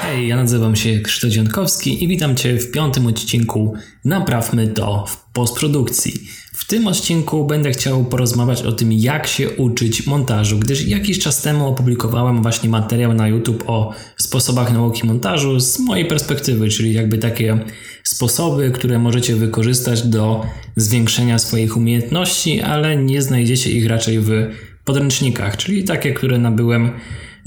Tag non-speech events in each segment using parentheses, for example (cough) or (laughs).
Hej, ja nazywam się Krzysztof Dziątkowski i witam Cię w piątym odcinku Naprawmy to w postprodukcji. W tym odcinku będę chciał porozmawiać o tym, jak się uczyć montażu, gdyż jakiś czas temu opublikowałem właśnie materiał na YouTube o sposobach nauki montażu z mojej perspektywy, czyli jakby takie sposoby, które możecie wykorzystać do zwiększenia swoich umiejętności, ale nie znajdziecie ich raczej w podręcznikach, czyli takie, które nabyłem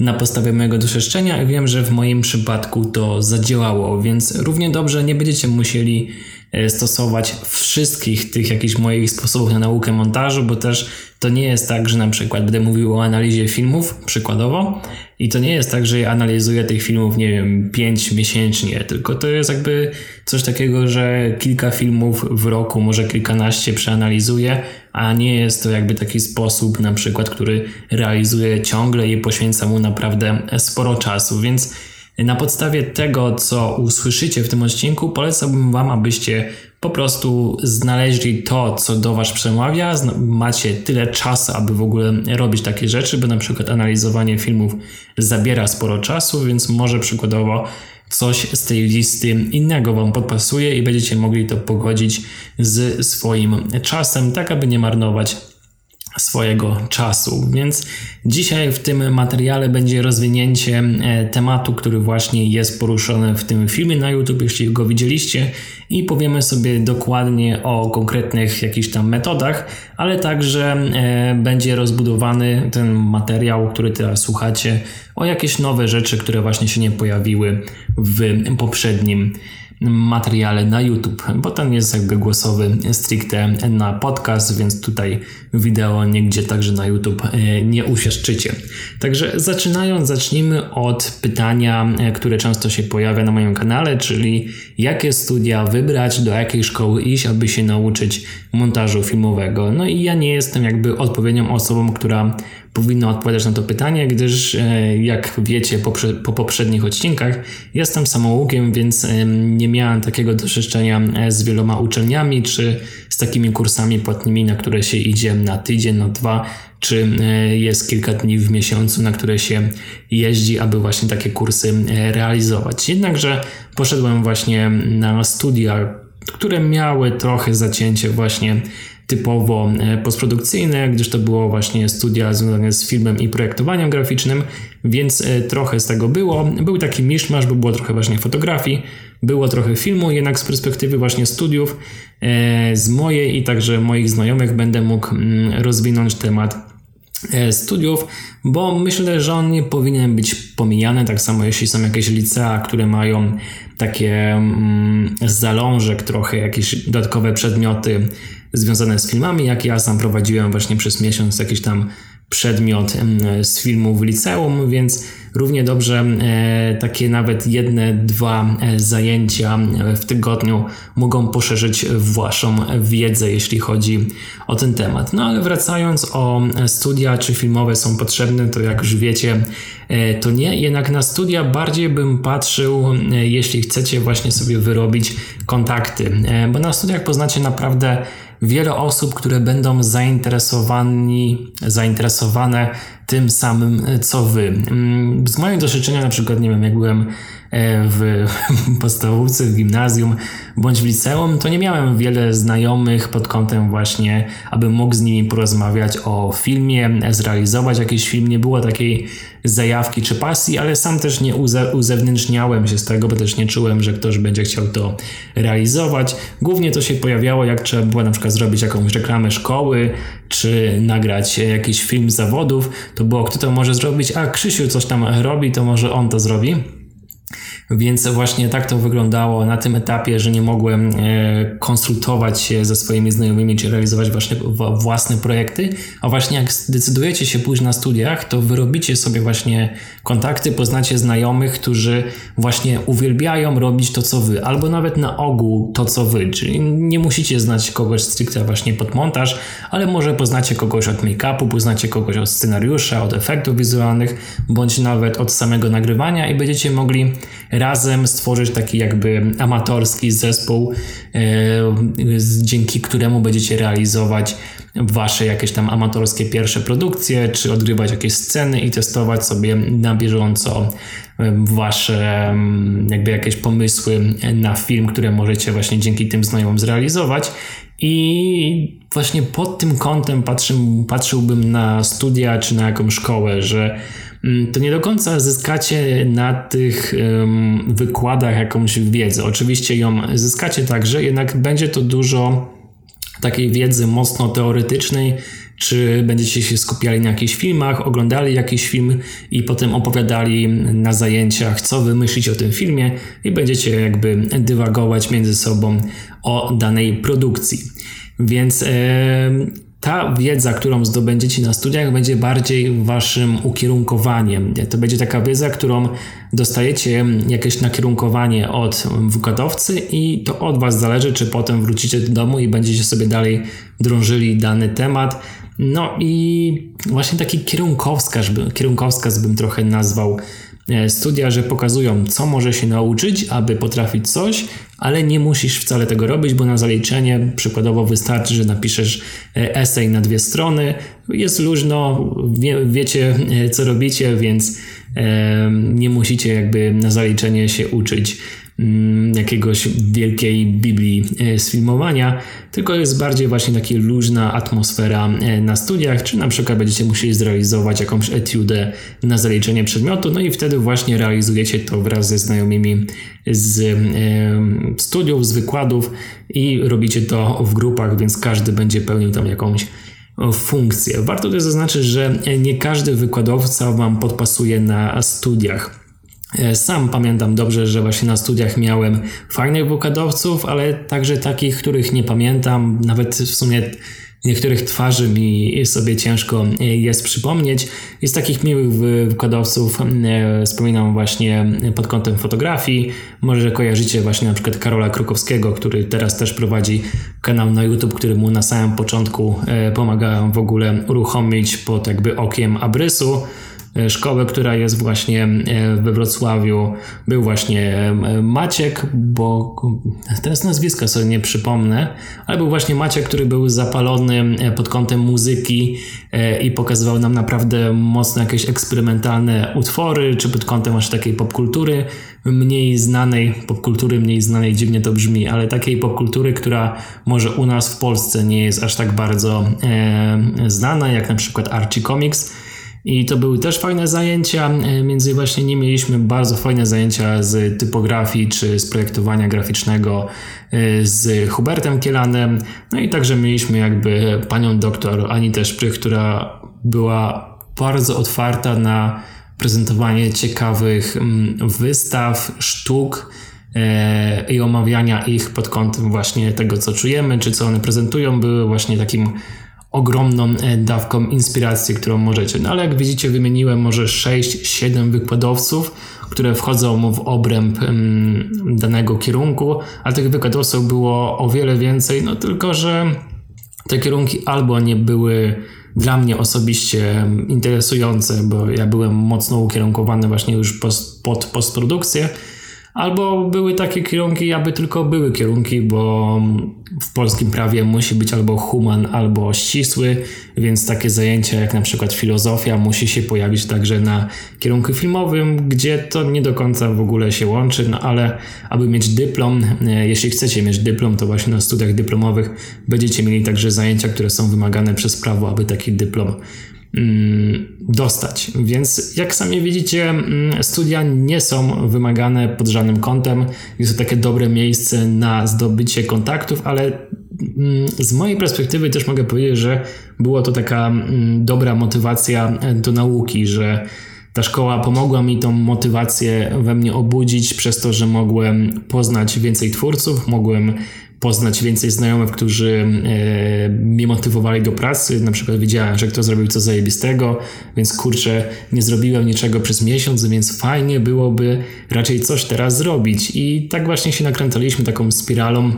na podstawie mojego doświadczenia i wiem, że w moim przypadku to zadziałało, więc równie dobrze nie będziecie musieli e, stosować wszystkich tych jakichś moich sposobów na naukę montażu, bo też to nie jest tak, że na przykład będę mówił o analizie filmów, przykładowo, i to nie jest tak, że ja analizuję tych filmów, nie wiem, 5 miesięcznie, tylko to jest jakby coś takiego, że kilka filmów w roku, może kilkanaście przeanalizuję, a nie jest to jakby taki sposób, na przykład, który realizuję ciągle i poświęca mu naprawdę sporo czasu, więc na podstawie tego, co usłyszycie w tym odcinku, polecałbym Wam, abyście po prostu znaleźli to, co do Was przemawia. Macie tyle czasu, aby w ogóle robić takie rzeczy, bo na przykład analizowanie filmów zabiera sporo czasu, więc może przykładowo coś z tej listy innego Wam podpasuje i będziecie mogli to pogodzić z swoim czasem, tak aby nie marnować swojego czasu. Więc dzisiaj w tym materiale będzie rozwinięcie e, tematu, który właśnie jest poruszony w tym filmie na YouTube, jeśli go widzieliście, i powiemy sobie dokładnie o konkretnych jakichś tam metodach, ale także e, będzie rozbudowany ten materiał, który teraz słuchacie, o jakieś nowe rzeczy, które właśnie się nie pojawiły w poprzednim materiale na YouTube, bo ten jest jakby głosowy stricte na podcast, więc tutaj wideo nigdzie także na YouTube e, nie uświadczycie. Także zaczynając, zacznijmy od pytania, e, które często się pojawia na moim kanale, czyli jakie studia wybrać, do jakiej szkoły iść, aby się nauczyć montażu filmowego. No i ja nie jestem jakby odpowiednią osobą, która powinna odpowiadać na to pytanie, gdyż e, jak wiecie po, po poprzednich odcinkach, jestem samoukiem, więc nie miałem takiego doświadczenia e, z wieloma uczelniami czy z takimi kursami płatnymi, na które się idzie na tydzień, na dwa, czy e, jest kilka dni w miesiącu, na które się jeździ, aby właśnie takie kursy realizować. Jednakże poszedłem właśnie na studia, które miały trochę zacięcie właśnie typowo e, postprodukcyjne, gdyż to było właśnie studia związane z filmem i projektowaniem graficznym, więc e, trochę z tego było. Był taki miszmasz, bo było trochę właśnie fotografii, było trochę filmu, jednak z perspektywy właśnie studiów e, z mojej i także moich znajomych będę mógł mm, rozwinąć temat studiów, bo myślę, że on nie powinien być pomijany, tak samo jeśli są jakieś licea, które mają takie mm, zalążek trochę, jakieś dodatkowe przedmioty związane z filmami, jak ja sam prowadziłem właśnie przez miesiąc jakiś tam przedmiot z filmu w liceum, więc równie dobrze e, takie nawet jedne, dwa e, zajęcia w tygodniu mogą poszerzyć Waszą wiedzę, jeśli chodzi o ten temat. No ale wracając o studia, czy filmowe są potrzebne, to jak już wiecie, e, to nie. Jednak na studia bardziej bym patrzył, jeśli chcecie właśnie sobie wyrobić kontakty, bo na studiach poznacie naprawdę wiele osób, które będą zainteresowani, zainteresowane tym samym, co wy. Mm, z mojego doświadczenia, na przykład, nie wiem, jak byłem w (laughs) podstawówce, w gimnazjum bądź w liceum, to nie miałem wiele znajomych pod kątem właśnie, aby mógł z nimi porozmawiać o filmie, zrealizować jakiś film. Nie było takiej zajawki czy pasji, ale sam też nie uze uzewnętrzniałem się z tego, bo też nie czułem, że ktoś będzie chciał to realizować. Głównie to się pojawiało, jak trzeba było na przykład zrobić jakąś reklamę szkoły, czy nagrać jakiś film zawodów, to było kto to może zrobić, a Krzysiu coś tam robi, to może on to zrobi. Więc właśnie tak to wyglądało na tym etapie, że nie mogłem e, konsultować się ze swoimi znajomymi, czy realizować właśnie własne projekty. A właśnie jak zdecydujecie się pójść na studiach, to wyrobicie sobie właśnie kontakty, poznacie znajomych, którzy właśnie uwielbiają robić to, co wy, albo nawet na ogół to, co wy. Czyli nie musicie znać kogoś stricte właśnie pod montaż, ale może poznacie kogoś od make-upu, poznacie kogoś od scenariusza, od efektów wizualnych, bądź nawet od samego nagrywania i będziecie mogli razem stworzyć taki jakby amatorski zespół, dzięki któremu będziecie realizować wasze jakieś tam amatorskie pierwsze produkcje, czy odgrywać jakieś sceny i testować sobie na bieżąco wasze jakby jakieś pomysły na film, które możecie właśnie dzięki tym znajomym zrealizować. I właśnie pod tym kątem patrzy, patrzyłbym na studia czy na jakąś szkołę, że to nie do końca zyskacie na tych wykładach jakąś wiedzę. Oczywiście ją zyskacie także, jednak będzie to dużo takiej wiedzy mocno teoretycznej, czy będziecie się skupiali na jakichś filmach, oglądali jakiś film i potem opowiadali na zajęciach, co wy o tym filmie i będziecie jakby dywagować między sobą o danej produkcji. Więc ta wiedza, którą zdobędziecie na studiach, będzie bardziej waszym ukierunkowaniem. To będzie taka wiedza, którą dostajecie jakieś nakierunkowanie od wykładowcy i to od was zależy, czy potem wrócicie do domu i będziecie sobie dalej drążyli dany temat. No i właśnie taki kierunkowskaz, kierunkowskaz bym trochę nazwał studia, że pokazują, co może się nauczyć, aby potrafić coś, ale nie musisz wcale tego robić, bo na zaliczenie przykładowo wystarczy, że napiszesz e, esej na dwie strony. Jest luźno, wie, wiecie, e, co robicie, więc nie musicie jakby na zaliczenie się uczyć jakiegoś wielkiej Biblii e, sfilmowania, tylko jest bardziej właśnie taka luźna atmosfera e, na studiach, czy na przykład będziecie musieli zrealizować jakąś etiudę na zaliczenie przedmiotu, no i wtedy właśnie realizujecie to wraz ze znajomymi z e, studiów, z wykładów i robicie to w grupach, więc każdy będzie pełnił tam jakąś funkcję. Warto też zaznaczyć, że nie każdy wykładowca Wam podpasuje na studiach. E, sam pamiętam dobrze, że właśnie na studiach miałem fajnych wykładowców, ale także takich, których nie pamiętam. Nawet w sumie niektórych twarzy mi sobie ciężko e, jest przypomnieć. Jest takich miłych wykładowców, e, wspominam właśnie pod kątem fotografii. Może kojarzycie właśnie na przykład Karola Krukowskiego, który teraz też prowadzi kanał na YouTube, który mu na samym początku pomagałem w ogóle uruchomić pod jakby okiem abrysu. E, szkołę, która jest właśnie e, we Wrocławiu, był właśnie e, Maciek, bo teraz nazwiska sobie nie przypomnę, ale był właśnie Maciek, który był zapalony pod kątem muzyki i pokazywał nam naprawdę mocno jakieś eksperymentalne utwory, czy pod kątem właśnie takiej popkultury mniej znanej, popkultury mniej znanej, dziwnie to brzmi, ale takiej popkultury, która może u nas w Polsce nie jest aż tak bardzo znana, jak na przykład Archie Comics i to były też fajne zajęcia. E, między właśnie nimi mieliśmy bardzo fajne zajęcia z typografii czy z projektowania graficznego e, z Hubertem Kielanem. No i także mieliśmy jakby panią doktor Anitę Szprych, która była bardzo otwarta na prezentowanie ciekawych mm, wystaw, sztuk e, i omawiania ich pod kątem właśnie tego, co czujemy, czy co one prezentują, były właśnie takim ogromną e, dawką inspiracji, którą możecie. No ale jak widzicie, wymieniłem może 6-7 wykładowców, które wchodzą w obręb danego kierunku, a tych wykładowców było o wiele więcej, no tylko, że te kierunki albo nie były dla mnie osobiście interesujące, bo ja byłem mocno ukierunkowany właśnie już pod postprodukcję, Albo były takie kierunki, aby tylko były kierunki, bo w polskim prawie musi być albo human, albo ścisły, więc takie zajęcia jak na przykład filozofia musi się pojawić także na kierunku filmowym, gdzie to nie do końca w ogóle się łączy, no ale aby mieć dyplom, e, jeśli chcecie mieć dyplom, to właśnie na studiach dyplomowych będziecie mieli także zajęcia, które są wymagane przez prawo, aby taki dyplom dostać. Więc jak sami widzicie, mm, studia nie są wymagane pod żadnym kątem. Jest to takie dobre miejsce na zdobycie kontaktów, ale mm, z mojej perspektywy też mogę powiedzieć, że była to taka dobra motywacja do nauki, że ta szkoła pomogła mi tą motywację we mnie obudzić przez to, że mogłem poznać więcej twórców, mogłem poznać więcej znajomych, którzy e, mnie motywowali do pracy. Na przykład widziałem, że ktoś zrobił coś zajebistego, więc kurczę, nie zrobiłem niczego przez miesiąc, więc fajnie byłoby raczej coś teraz zrobić. I tak właśnie się nakręcaliśmy taką spiralą.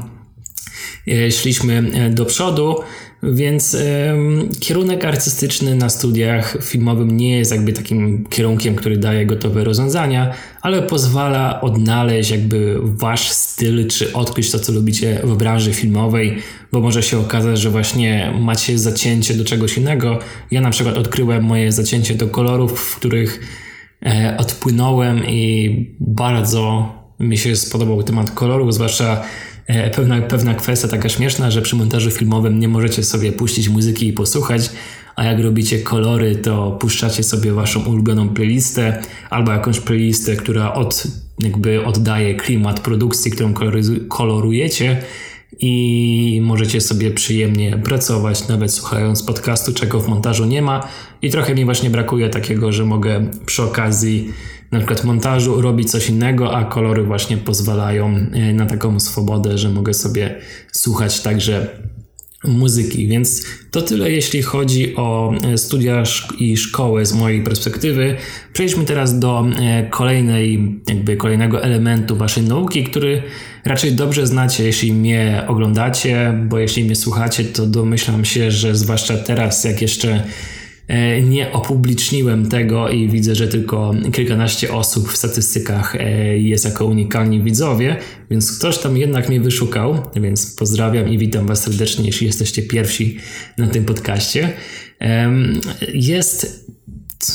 E, szliśmy e, do przodu. Więc kierunek artystyczny na studiach filmowym nie jest jakby takim kierunkiem, który daje gotowe rozwiązania, ale pozwala odnaleźć jakby wasz styl, czy odkryć to, co lubicie w branży filmowej, bo może się okazać, że właśnie macie zacięcie do czegoś innego. Ja na przykład odkryłem moje zacięcie do kolorów, w których e, odpłynąłem i bardzo mi się spodobał temat kolorów, zwłaszcza pewna, pewna kwestia taka śmieszna, że przy montażu filmowym nie możecie sobie puścić muzyki i posłuchać, a jak robicie kolory, to puszczacie sobie waszą ulubioną playlistę albo jakąś playlistę, która od, jakby oddaje klimat produkcji, którą kolorujecie i możecie sobie przyjemnie pracować, nawet słuchając podcastu, czego w montażu nie ma. I trochę mi właśnie brakuje takiego, że mogę przy okazji na przykład montażu robić coś innego, a kolory właśnie pozwalają e, na taką swobodę, że mogę sobie słuchać także muzyki. Więc to tyle, jeśli chodzi o e, studia i szkołę z mojej perspektywy. Przejdźmy teraz do e, kolejnej, jakby kolejnego elementu waszej nauki, który raczej dobrze znacie, jeśli mnie oglądacie, bo jeśli mnie słuchacie, to domyślam się, że zwłaszcza teraz, jak jeszcze nie opubliczniłem tego i widzę, że tylko kilkanaście osób w statystykach e, jest jako unikalni widzowie, więc ktoś tam jednak mnie wyszukał, więc pozdrawiam i witam Was serdecznie, jeśli jesteście pierwsi na tym podcaście. Jest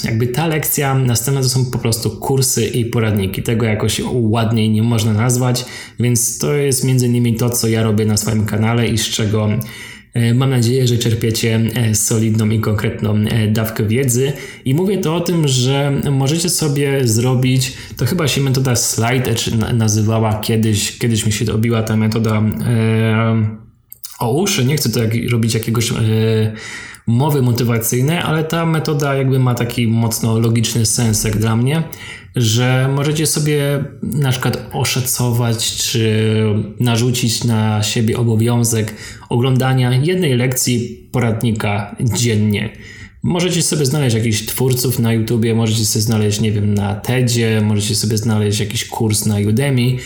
jakby ta lekcja, następne to są po prostu kursy i poradniki. Tego jakoś ładniej nie można nazwać, więc to jest między innymi to, co ja robię na swoim kanale i z czego E, mam nadzieję, że czerpiecie e, solidną i konkretną e, dawkę wiedzy. I mówię to o tym, że możecie sobie zrobić, to chyba się metoda Slide nazywała kiedyś, kiedyś mi się obiła ta metoda e, o uszy. Nie chcę to jak, robić jakiegoś e, mowy motywacyjne, ale ta metoda jakby ma taki mocno logiczny sens jak dla mnie, że możecie sobie na przykład oszacować czy narzucić na siebie obowiązek oglądania jednej lekcji poradnika dziennie. Możecie sobie znaleźć jakichś twórców na YouTubie, możecie sobie znaleźć, nie wiem, na TEDzie, możecie sobie znaleźć jakiś kurs na Udemy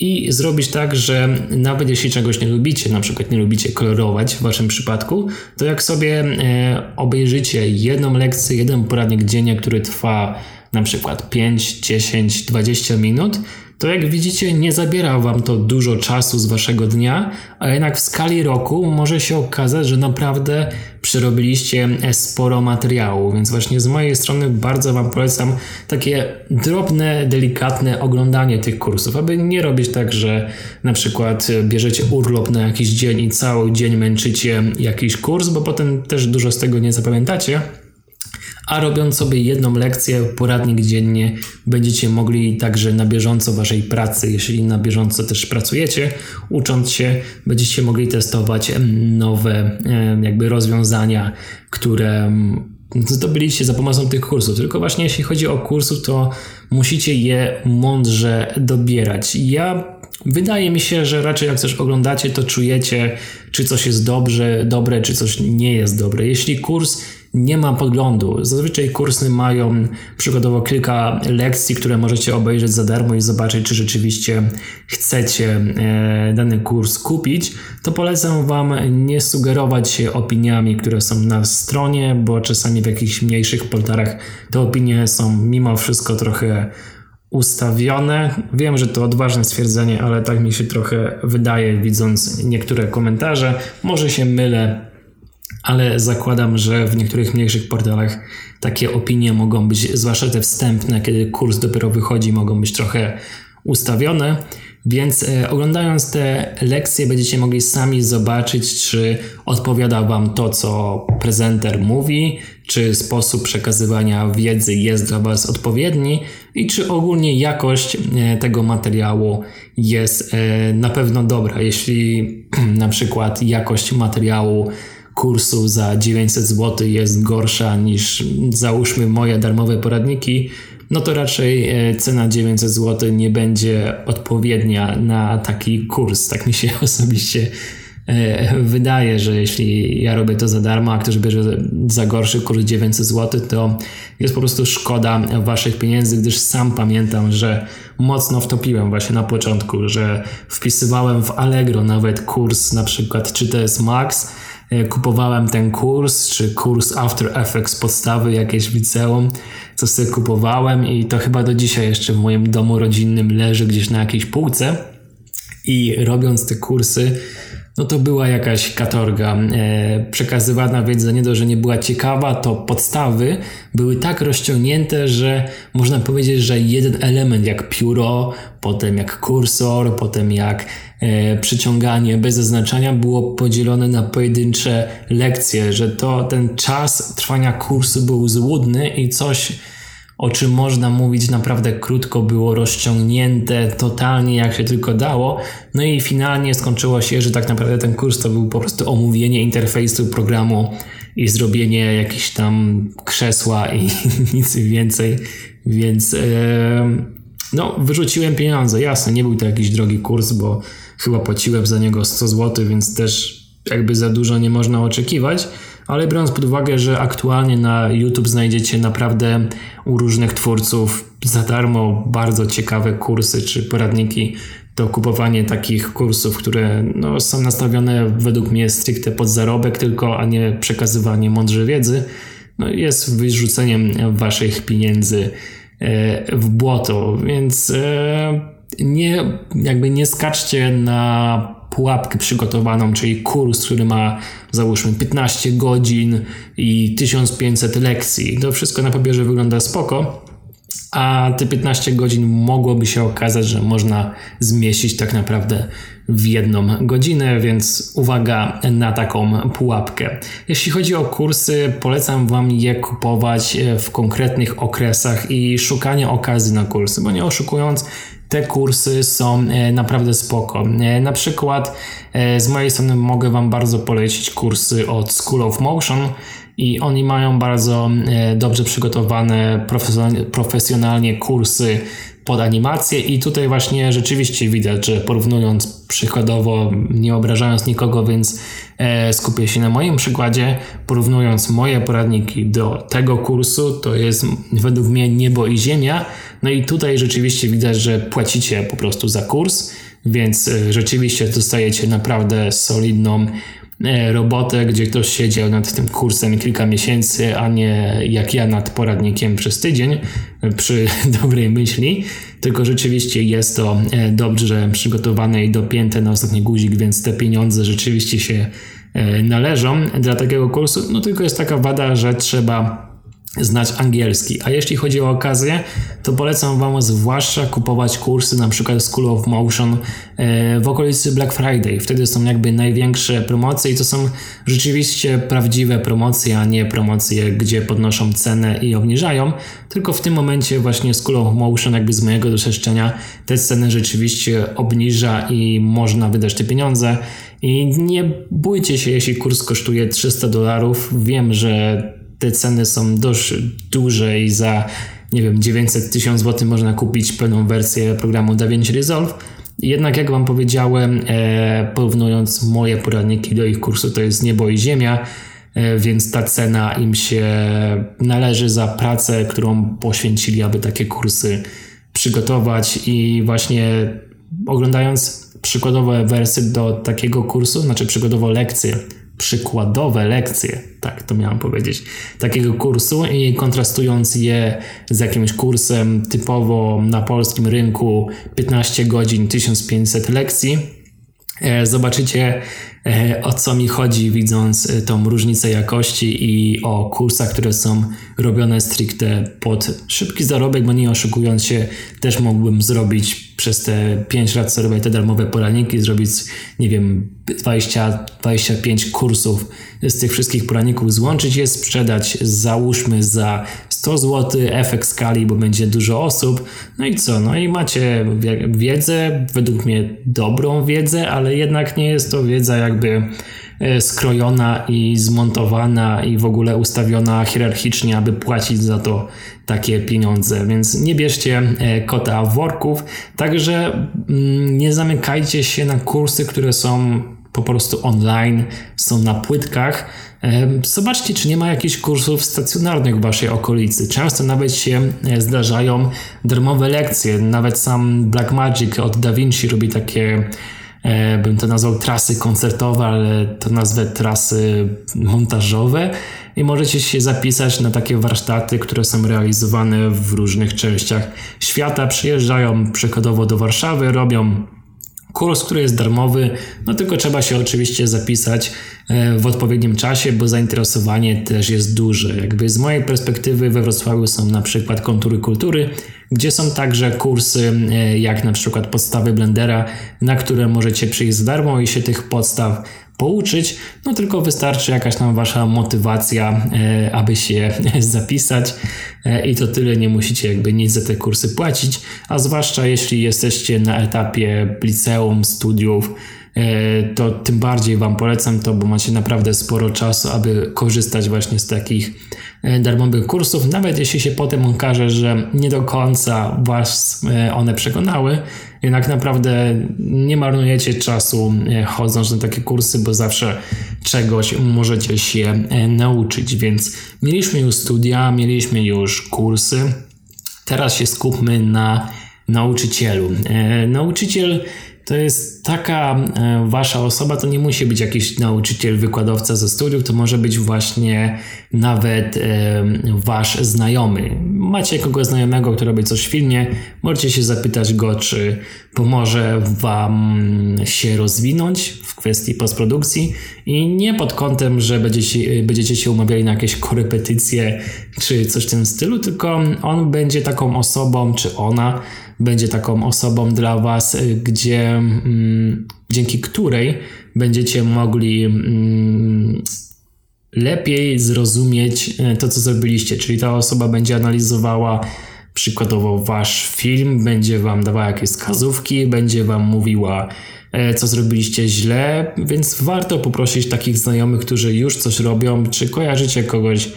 i zrobić tak, że nawet jeśli czegoś nie lubicie, na przykład nie lubicie kolorować w waszym przypadku, to jak sobie e, obejrzycie jedną lekcję, jeden poradnik dziennie, który trwa na przykład 5, 10, 20 minut, to jak widzicie, nie zabiera Wam to dużo czasu z Waszego dnia, a jednak w skali roku może się okazać, że naprawdę przerobiliście sporo materiału. Więc właśnie z mojej strony bardzo Wam polecam takie drobne, delikatne oglądanie tych kursów, aby nie robić tak, że na przykład bierzecie urlop na jakiś dzień i cały dzień męczycie jakiś kurs, bo potem też dużo z tego nie zapamiętacie a robiąc sobie jedną lekcję, poradnik dziennie, będziecie mogli także na bieżąco waszej pracy, jeśli na bieżąco też pracujecie, ucząc się, będziecie mogli testować nowe jakby rozwiązania, które zdobyliście za pomocą tych kursów. Tylko właśnie jeśli chodzi o kursy, to musicie je mądrze dobierać. Ja Wydaje mi się, że raczej jak coś oglądacie, to czujecie, czy coś jest dobrze, dobre, czy coś nie jest dobre. Jeśli kurs nie ma podglądu. Zazwyczaj kursy mają przykładowo kilka lekcji, które możecie obejrzeć za darmo i zobaczyć, czy rzeczywiście chcecie e, dany kurs kupić. To polecam Wam nie sugerować się opiniami, które są na stronie, bo czasami w jakichś mniejszych portalach te opinie są mimo wszystko trochę ustawione. Wiem, że to odważne stwierdzenie, ale tak mi się trochę wydaje, widząc niektóre komentarze. Może się mylę, ale zakładam, że w niektórych mniejszych portalach takie opinie mogą być, zwłaszcza te wstępne, kiedy kurs dopiero wychodzi, mogą być trochę ustawione. Więc e, oglądając te lekcje, będziecie mogli sami zobaczyć, czy odpowiada Wam to, co prezenter mówi, czy sposób przekazywania wiedzy jest dla Was odpowiedni i czy ogólnie jakość e, tego materiału jest e, na pewno dobra. Jeśli (clears throat) na przykład jakość materiału kursu za 900 zł jest gorsza niż załóżmy moje darmowe poradniki, no to raczej e, cena 900 zł nie będzie odpowiednia na taki kurs. Tak mi się (laughs) osobiście e, wydaje, że jeśli ja robię to za darmo, a ktoś bierze za gorszy kurs 900 zł, to jest po prostu szkoda waszych pieniędzy, gdyż sam pamiętam, że mocno wtopiłem właśnie na początku, że wpisywałem w Allegro nawet kurs na przykład czy to jest Max kupowałem ten kurs, czy kurs After Effects podstawy jakieś w liceum, co sobie kupowałem i to chyba do dzisiaj jeszcze w moim domu rodzinnym leży gdzieś na jakiejś półce i robiąc te kursy no to była jakaś katorga. E, przekazywana wiedza nie do, że nie była ciekawa, to podstawy były tak rozciągnięte, że można powiedzieć, że jeden element jak pióro, potem jak kursor, potem jak e, przyciąganie bez zaznaczania było podzielone na pojedyncze lekcje, że to ten czas trwania kursu był złudny i coś o czym można mówić naprawdę krótko, było rozciągnięte totalnie jak się tylko dało. No i finalnie skończyło się, że tak naprawdę ten kurs to był po prostu omówienie interfejsu programu i zrobienie jakieś tam krzesła i (laughs) nic więcej. Więc e, no, wyrzuciłem pieniądze. Jasne, nie był to jakiś drogi kurs, bo chyba płaciłem za niego 100 zł, więc też jakby za dużo nie można oczekiwać. Ale biorąc pod uwagę, że aktualnie na YouTube znajdziecie naprawdę u różnych twórców za darmo bardzo ciekawe kursy czy poradniki do kupowania takich kursów, które no, są nastawione według mnie stricte pod zarobek tylko, a nie przekazywanie mądrze wiedzy, no, jest wyrzuceniem waszych pieniędzy e, w błoto, więc e, nie, jakby nie skaczcie na pułapkę przygotowaną, czyli kurs, który ma załóżmy 15 godzin i 1500 lekcji. To wszystko na papierze wygląda spoko, a te 15 godzin mogłoby się okazać, że można zmieścić tak naprawdę w jedną godzinę, więc uwaga na taką pułapkę. Jeśli chodzi o kursy, polecam Wam je kupować w konkretnych okresach i szukanie okazji na kursy, bo nie oszukując, te kursy są e, naprawdę spoko. E, na przykład e, z mojej strony mogę Wam bardzo polecić kursy od School of Motion i oni mają bardzo dobrze przygotowane profesjonalnie kursy pod animację i tutaj właśnie rzeczywiście widać, że porównując przykładowo, nie obrażając nikogo, więc skupię się na moim przykładzie, porównując moje poradniki do tego kursu, to jest według mnie niebo i ziemia, no i tutaj rzeczywiście widać, że płacicie po prostu za kurs, więc e, rzeczywiście dostajecie naprawdę solidną e, robotę, gdzie ktoś siedział nad tym kursem kilka miesięcy, a nie jak ja nad poradnikiem przez tydzień e, przy (laughs) dobrej myśli, tylko rzeczywiście jest to dobrze przygotowane i dopięte na ostatni guzik, więc te pieniądze rzeczywiście się należą dla takiego kursu, no tylko jest taka wada, że trzeba znać angielski. A jeśli chodzi o okazję, to polecam Wam zwłaszcza kupować kursy na przykład School of Motion e, w okolicy Black Friday. Wtedy są jakby największe promocje i to są rzeczywiście prawdziwe promocje, a nie promocje, gdzie podnoszą cenę i obniżają. Tylko w tym momencie właśnie School of Motion jakby z mojego doświadczenia te ceny rzeczywiście obniża i można wydać te pieniądze. I nie bójcie się, jeśli kurs kosztuje 300 dolarów. Wiem, że te ceny są dość duże i za nie wiem, 900 tysiąc złotych można kupić pełną wersję programu DaVinci Resolve. Jednak jak Wam powiedziałem, e, porównując moje poradniki do ich kursu, to jest niebo i ziemia, e, więc ta cena im się należy za pracę, którą poświęcili, aby takie kursy przygotować i właśnie oglądając przykładowe wersy do takiego kursu, znaczy przykładowo lekcje przykładowe lekcje, tak to miałem powiedzieć, takiego kursu i kontrastując je z jakimś kursem typowo na polskim rynku 15 godzin, 1500 lekcji, zobaczycie e, o co mi chodzi, widząc e, tą różnicę jakości i o kursach, które są robione stricte pod szybki zarobek, bo nie oszukując się, też mógłbym zrobić przez te 5 lat, co robię te darmowe poraniki, zrobić, nie wiem, 20, 25 kursów z tych wszystkich poranników, złączyć je, sprzedać, załóżmy za 100 zł, efekt skali, bo będzie dużo osób. No i co? No i macie wiedzę, według mnie dobrą wiedzę, ale jednak nie jest to wiedza jakby E, skrojona i zmontowana i w ogóle ustawiona hierarchicznie, aby płacić za to takie pieniądze. Więc nie bierzcie e, kota w worków. Także mm, nie zamykajcie się na kursy, które są po prostu online, są na płytkach. E, zobaczcie, czy nie ma jakichś kursów stacjonarnych w waszej okolicy. Często nawet się zdarzają darmowe lekcje. Nawet sam Blackmagic od DaVinci robi takie e, bym to nazwał trasy koncertowe, ale to nazwę trasy montażowe i możecie się zapisać na takie warsztaty, które są realizowane w różnych częściach świata. Przyjeżdżają przykładowo do Warszawy, robią kurs, który jest darmowy, no tylko trzeba się oczywiście zapisać e, w odpowiednim czasie, bo zainteresowanie też jest duże. Jakby z mojej perspektywy we Wrocławiu są na przykład kontury kultury, gdzie są także kursy e, jak na przykład podstawy Blendera, na które możecie przyjść za darmo i się tych podstaw pouczyć, no tylko wystarczy jakaś tam wasza motywacja, e, aby się (laughs) zapisać e, i to tyle, nie musicie jakby nic za te kursy płacić, a zwłaszcza jeśli jesteście na etapie liceum, studiów, to tym bardziej Wam polecam to, bo macie naprawdę sporo czasu, aby korzystać właśnie z takich darmowych kursów, nawet jeśli się potem okaże, że nie do końca Was one przekonały, jednak naprawdę nie marnujecie czasu e, chodząc na takie kursy, bo zawsze czegoś możecie się e, nauczyć. Więc mieliśmy już studia, mieliśmy już kursy. Teraz się skupmy na nauczycielu. E, nauczyciel to jest taka e, wasza osoba, to nie musi być jakiś nauczyciel, wykładowca ze studiów, to może być właśnie nawet e, wasz znajomy. Macie kogoś znajomego, kto robi coś w filmie, możecie się zapytać go, czy pomoże wam się rozwinąć w kwestii postprodukcji i nie pod kątem, że będziecie, będziecie się umawiali na jakieś korepetycje czy coś w tym stylu, tylko on będzie taką osobą, czy ona będzie taką osobą dla Was, y, gdzie mm, dzięki której będziecie mogli mm, lepiej zrozumieć y, to, co zrobiliście. Czyli ta osoba będzie analizowała przykładowo Wasz film, będzie Wam dawała jakieś wskazówki, będzie Wam mówiła, e, co zrobiliście źle, więc warto poprosić takich znajomych, którzy już coś robią, czy kojarzycie kogoś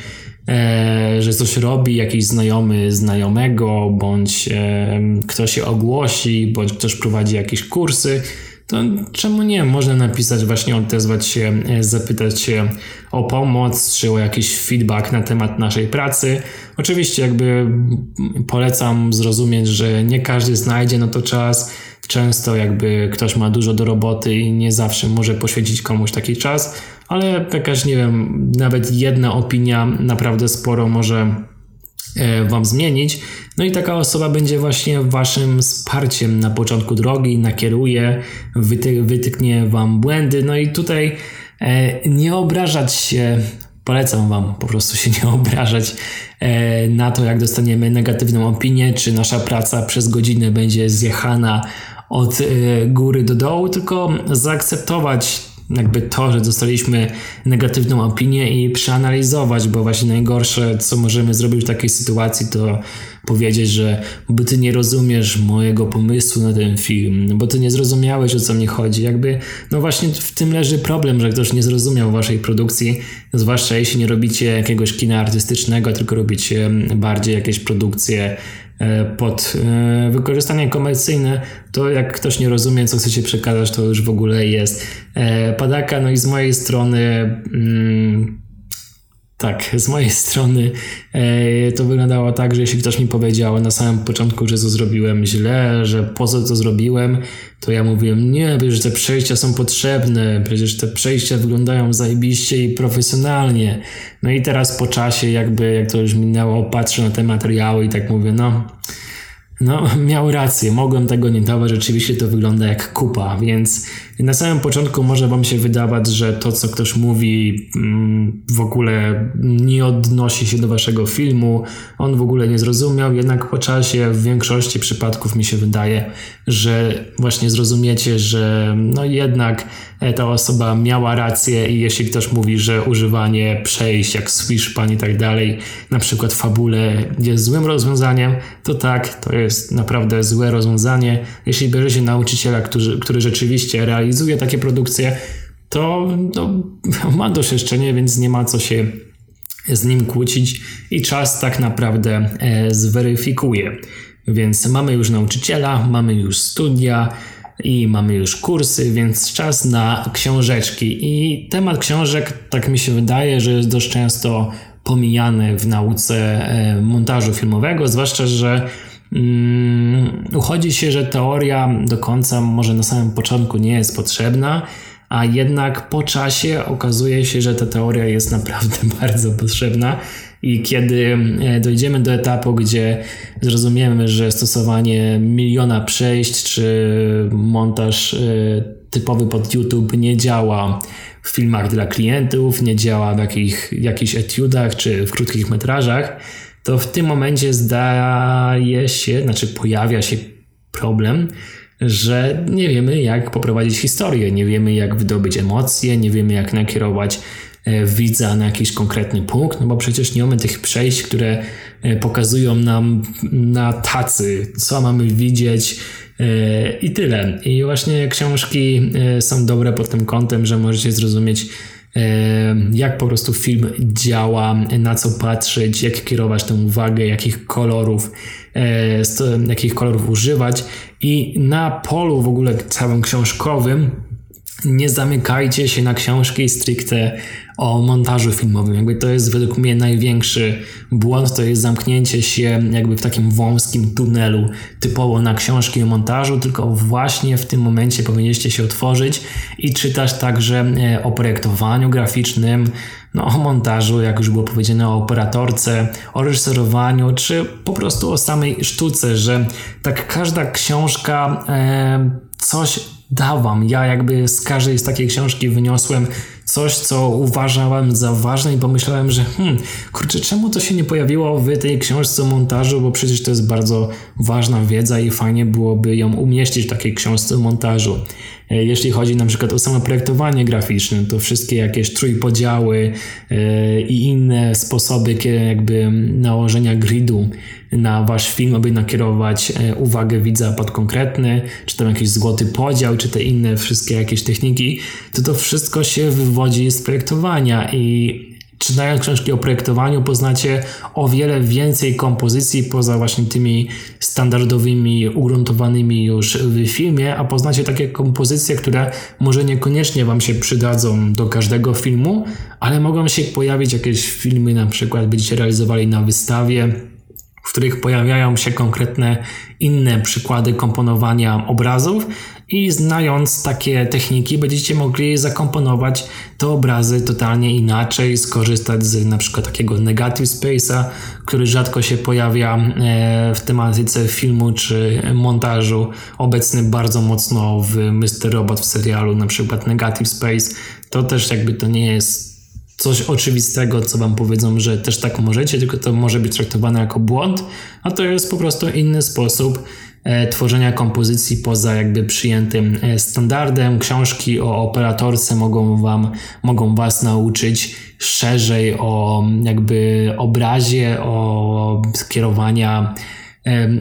że coś robi jakiś znajomy znajomego, bądź e, ktoś się ogłosi, bądź ktoś prowadzi jakieś kursy, to czemu nie? Można napisać, właśnie odezwać się, e, zapytać się o pomoc, czy o jakiś feedback na temat naszej pracy. Oczywiście jakby polecam zrozumieć, że nie każdy znajdzie na to czas. Często jakby ktoś ma dużo do roboty i nie zawsze może poświęcić komuś taki czas ale jakaś, nie wiem, nawet jedna opinia naprawdę sporo może e, Wam zmienić. No i taka osoba będzie właśnie Waszym wsparciem na początku drogi, nakieruje, wyty wytyknie Wam błędy. No i tutaj e, nie obrażać się, polecam Wam po prostu się (laughs) nie obrażać e, na to, jak dostaniemy negatywną opinię, czy nasza praca przez godzinę będzie zjechana od góry do dołu, tylko zaakceptować jakby to, że dostaliśmy negatywną opinię i przeanalizować, bo właśnie najgorsze, co możemy zrobić w takiej sytuacji, to powiedzieć, że bo ty nie rozumiesz mojego pomysłu na ten film, bo ty nie zrozumiałeś o co mi chodzi. Jakby, no właśnie w tym leży problem, że ktoś nie zrozumiał waszej produkcji, zwłaszcza jeśli nie robicie jakiegoś kina artystycznego, tylko robicie bardziej jakieś produkcje pod e, wykorzystanie komercyjne, to jak ktoś nie rozumie, co chcecie przekazać, to już w ogóle jest e, padaka. No i z mojej strony mm, tak, z mojej strony e, to wyglądało tak, że jeśli ktoś mi powiedział na samym początku, że to zrobiłem źle, że po co to zrobiłem, to ja mówiłem, nie, przecież te przejścia są potrzebne, przecież te przejścia wyglądają zajebiście i profesjonalnie. No i teraz po czasie, jakby jak to już minęło, patrzę na te materiały i tak mówię, no no, miał rację, mogłem tego nie dawać, rzeczywiście to wygląda jak kupa, więc na samym początku może Wam się wydawać, że to, co ktoś mówi, mm, w ogóle nie odnosi się do Waszego filmu, on w ogóle nie zrozumiał, jednak po czasie w większości przypadków mi się wydaje, że właśnie zrozumiecie, że no jednak e, ta osoba miała rację i jeśli ktoś mówi, że używanie przejść jak Swishpan i tak dalej, na przykład fabule jest złym rozwiązaniem, to tak, to jest naprawdę złe rozwiązanie. Jeśli bierzecie nauczyciela, który, który rzeczywiście realizuje takie produkcje, to no, (laughs) ma doświadczenie, więc nie ma co się z nim kłócić i czas tak naprawdę e, zweryfikuje. Więc mamy już nauczyciela, mamy już studia i mamy już kursy, więc czas na książeczki. I temat książek, tak mi się wydaje, że jest dość często pomijany w nauce e, montażu filmowego, zwłaszcza, że uchodzi się, że teoria do końca może na samym początku nie jest potrzebna, a jednak po czasie okazuje się, że ta teoria jest naprawdę (laughs) bardzo potrzebna. I kiedy e, dojdziemy do etapu, gdzie zrozumiemy, że stosowanie miliona przejść czy montaż e, typowy pod YouTube nie działa w filmach dla klientów, nie działa w jakich, jakichś etiudach czy w krótkich metrażach, to w tym momencie zdaje się, znaczy pojawia się problem, że nie wiemy, jak poprowadzić historię, nie wiemy, jak wydobyć emocje, nie wiemy, jak nakierować e, widza na jakiś konkretny punkt, no bo przecież nie mamy tych przejść, które e, pokazują nam na tacy, co mamy widzieć e, i tyle. I właśnie książki są dobre pod tym kątem, że możecie zrozumieć, jak po prostu film działa, na co patrzeć, jak kierować tę uwagę, jakich kolorów, jakich kolorów używać. I na polu w ogóle całym książkowym nie zamykajcie się na książki stricte o montażu filmowym. Jakby to jest według mnie największy błąd, to jest zamknięcie się jakby w takim wąskim tunelu typowo na książki o montażu, tylko właśnie w tym momencie powinniście się otworzyć i czytać także e, o projektowaniu graficznym, no, o montażu, jak już było powiedziane, o operatorce, o reżyserowaniu, czy po prostu o samej sztuce, że tak każda książka e, coś da wam. Ja jakby z każdej z takiej książki wyniosłem coś, co uważałem za ważne i pomyślałem, że hmm, kurczę, czemu to się nie pojawiło w tej książce montażu, bo przecież to jest bardzo ważna wiedza i fajnie byłoby ją umieścić w takiej książce montażu. E, jeśli chodzi na przykład o samo projektowanie graficzne, to wszystkie jakieś trójpodziały e, i inne sposoby jakby nałożenia gridu na wasz film, aby nakierować e, uwagę widza pod konkretny, czy tam jakiś złoty podział, czy te inne wszystkie jakieś techniki, to to wszystko się wywodzi z projektowania i czytając książki o projektowaniu, poznacie o wiele więcej kompozycji poza właśnie tymi standardowymi, ugruntowanymi już w filmie, a poznacie takie kompozycje, które może niekoniecznie Wam się przydadzą do każdego filmu, ale mogą się pojawić jakieś filmy, na przykład będziecie realizowali na wystawie, w których pojawiają się konkretne inne przykłady komponowania obrazów i znając takie techniki będziecie mogli zakomponować te obrazy totalnie inaczej, skorzystać z na przykład takiego negative space'a, który rzadko się pojawia e, w tematyce filmu czy montażu, obecny bardzo mocno w Mr. Robot w serialu, na przykład negative space, to też jakby to nie jest coś oczywistego, co wam powiedzą, że też tak możecie, tylko to może być traktowane jako błąd, a to jest po prostu inny sposób e, tworzenia kompozycji poza jakby przyjętym e, standardem. Książki o operatorce mogą wam, mogą was nauczyć szerzej o jakby obrazie, o skierowania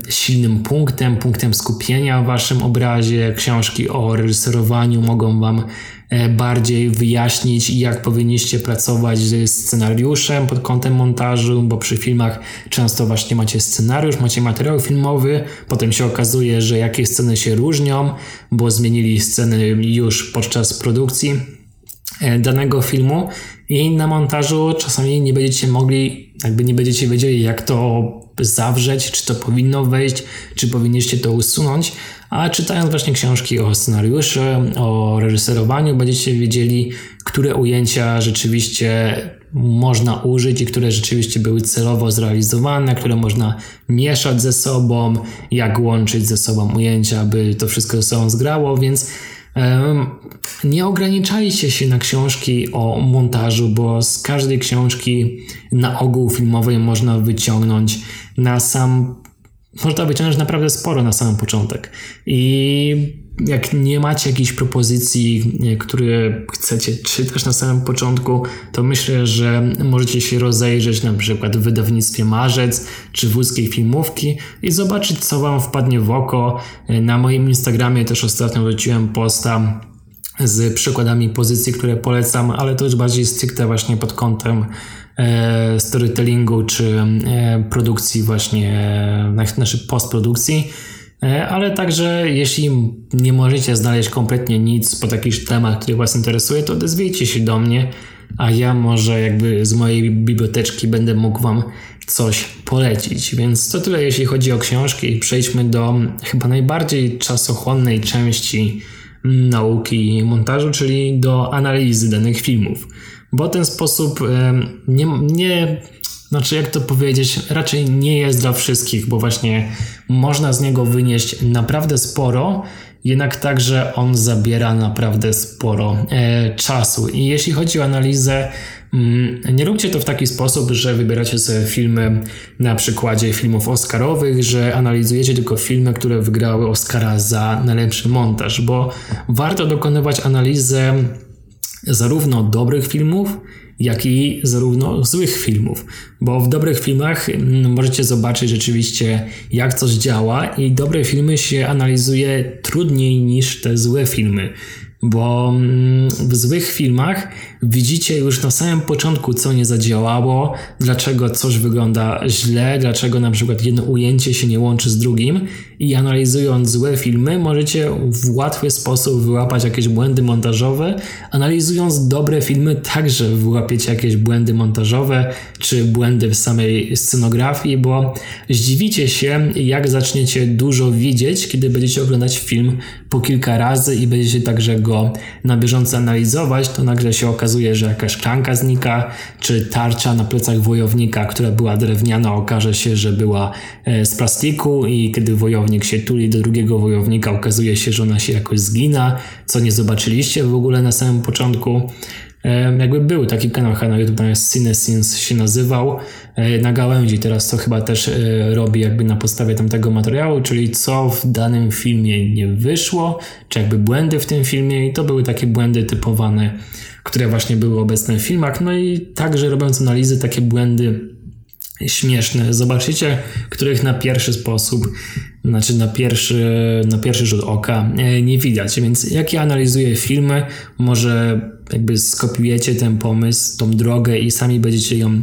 silnym punktem, punktem skupienia w waszym obrazie. Książki o reżyserowaniu mogą wam e, bardziej wyjaśnić, jak powinniście pracować z scenariuszem pod kątem montażu, bo przy filmach często właśnie macie scenariusz, macie materiał filmowy, potem się okazuje, że jakie sceny się różnią, bo zmienili sceny już podczas produkcji e, danego filmu i na montażu czasami nie będziecie mogli, jakby nie będziecie wiedzieli, jak to zawrzeć, czy to powinno wejść, czy powinniście to usunąć, a czytając właśnie książki o scenariuszu, o reżyserowaniu, będziecie wiedzieli, które ujęcia rzeczywiście można użyć i które rzeczywiście były celowo zrealizowane, które można mieszać ze sobą, jak łączyć ze sobą ujęcia, aby to wszystko ze sobą zgrało, więc nie ograniczajcie się na książki o montażu, bo z każdej książki na ogół filmowej można wyciągnąć na sam. Można wyciągnąć naprawdę sporo na samym początek. I jak nie macie jakichś propozycji, które chcecie czytać na samym początku, to myślę, że możecie się rozejrzeć na przykład w wydawnictwie Marzec czy wódzkiej filmówki i zobaczyć, co Wam wpadnie w oko. Na moim Instagramie też ostatnio wróciłem posta z przykładami pozycji, które polecam, ale to już bardziej stricte właśnie pod kątem e, storytellingu czy e, produkcji właśnie, e, znaczy postprodukcji. E, ale także jeśli nie możecie znaleźć kompletnie nic po jakiś temat, który Was interesuje, to odezwijcie się do mnie, a ja może jakby z mojej biblioteczki będę mógł Wam coś polecić. Więc to tyle jeśli chodzi o książki. Przejdźmy do chyba najbardziej czasochłonnej części nauki montażu, czyli do analizy danych filmów. Bo ten sposób nie, nie znaczy, jak to powiedzieć, raczej nie jest dla wszystkich, bo właśnie można z niego wynieść naprawdę sporo, jednak także on zabiera naprawdę sporo e, czasu. I jeśli chodzi o analizę, mm, nie róbcie to w taki sposób, że wybieracie sobie filmy na przykładzie filmów Oscarowych, że analizujecie tylko filmy, które wygrały Oscara za najlepszy montaż, bo warto dokonywać analizę zarówno dobrych filmów, jak i zarówno złych filmów, bo w dobrych filmach mm, możecie zobaczyć rzeczywiście, jak coś działa, i dobre filmy się analizuje trudniej niż te złe filmy. Bo mm, w złych filmach widzicie już na samym początku, co nie zadziałało, dlaczego coś wygląda źle, dlaczego na przykład jedno ujęcie się nie łączy z drugim i analizując złe filmy możecie w łatwy sposób wyłapać jakieś błędy montażowe. Analizując dobre filmy także wyłapiecie jakieś błędy montażowe czy błędy w samej scenografii, bo zdziwicie się, jak zaczniecie dużo widzieć, kiedy będziecie oglądać film po kilka razy i będziecie także go na bieżąco analizować, to nagle się okazuje, że jakaś szklanka znika, czy tarcza na plecach wojownika, która była drewniana, okaże się, że była e, z plastiku i kiedy wojownik się tuli do drugiego wojownika, okazuje się, że ona się jakoś zgina, co nie zobaczyliście w ogóle na samym początku. Jakby był taki kanał na YouTube, natomiast Cinesins się nazywał e, na gałęzi, teraz to chyba też e, robi jakby na podstawie tamtego materiału, czyli co w danym filmie nie wyszło, czy jakby błędy w tym filmie i to były takie błędy typowane, które właśnie były obecne w filmach, no i także robiąc analizy, takie błędy śmieszne. Zobaczycie, których na pierwszy sposób, znaczy na pierwszy, na pierwszy rzut oka e, nie widać. Więc jak ja analizuję filmy, może jakby skopiujecie ten pomysł, tą drogę i sami będziecie ją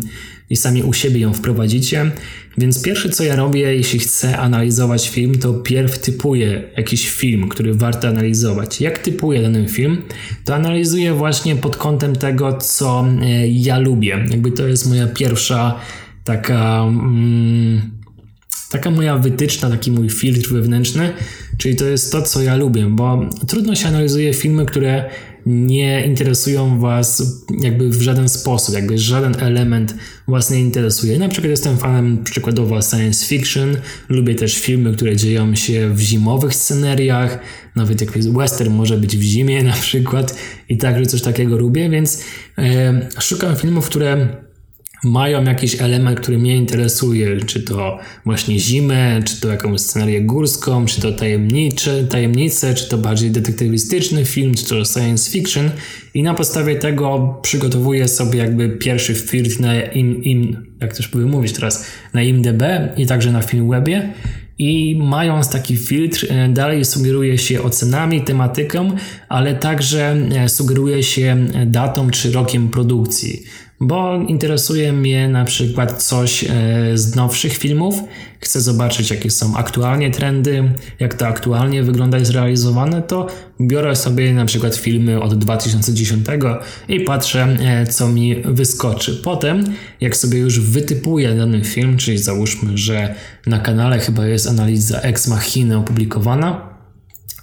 i sami u siebie ją wprowadzicie. Więc pierwsze co ja robię, jeśli chcę analizować film, to pierw typuję jakiś film, który warto analizować. Jak typuję dany film, to analizuję właśnie pod kątem tego, co e, ja lubię. Jakby to jest moja pierwsza taka. Mm, taka moja wytyczna, taki mój filtr wewnętrzny, czyli to jest to, co ja lubię, bo trudno się analizuje filmy, które nie interesują Was jakby w żaden sposób, jakby żaden element Was nie interesuje. Na przykład jestem fanem przykładowo science fiction, lubię też filmy, które dzieją się w zimowych scenariach, nawet jak western może być w zimie (laughs) na przykład i także coś takiego lubię, więc e, szukam filmów, które mają jakiś element, który mnie interesuje, czy to właśnie zimę, czy to jakąś scenerię górską, czy to tajemnicze, tajemnice, czy to bardziej detektywistyczny film, czy to science fiction. I na podstawie tego przygotowuję sobie jakby pierwszy filtr na im, im jak też powiem mówić teraz, na IMDB i także na Filmwebie. I mając taki filtr, e, dalej sugeruje się ocenami, tematyką, ale także e, sugeruje się datą czy rokiem produkcji bo interesuje mnie na przykład coś e, z nowszych filmów. Chcę zobaczyć, jakie są aktualnie trendy, jak to aktualnie wygląda i zrealizowane, to biorę sobie na przykład filmy od 2010 i patrzę, e, co mi wyskoczy. Potem, jak sobie już wytypuję dany film, czyli załóżmy, że na kanale chyba jest analiza Ex Machina opublikowana,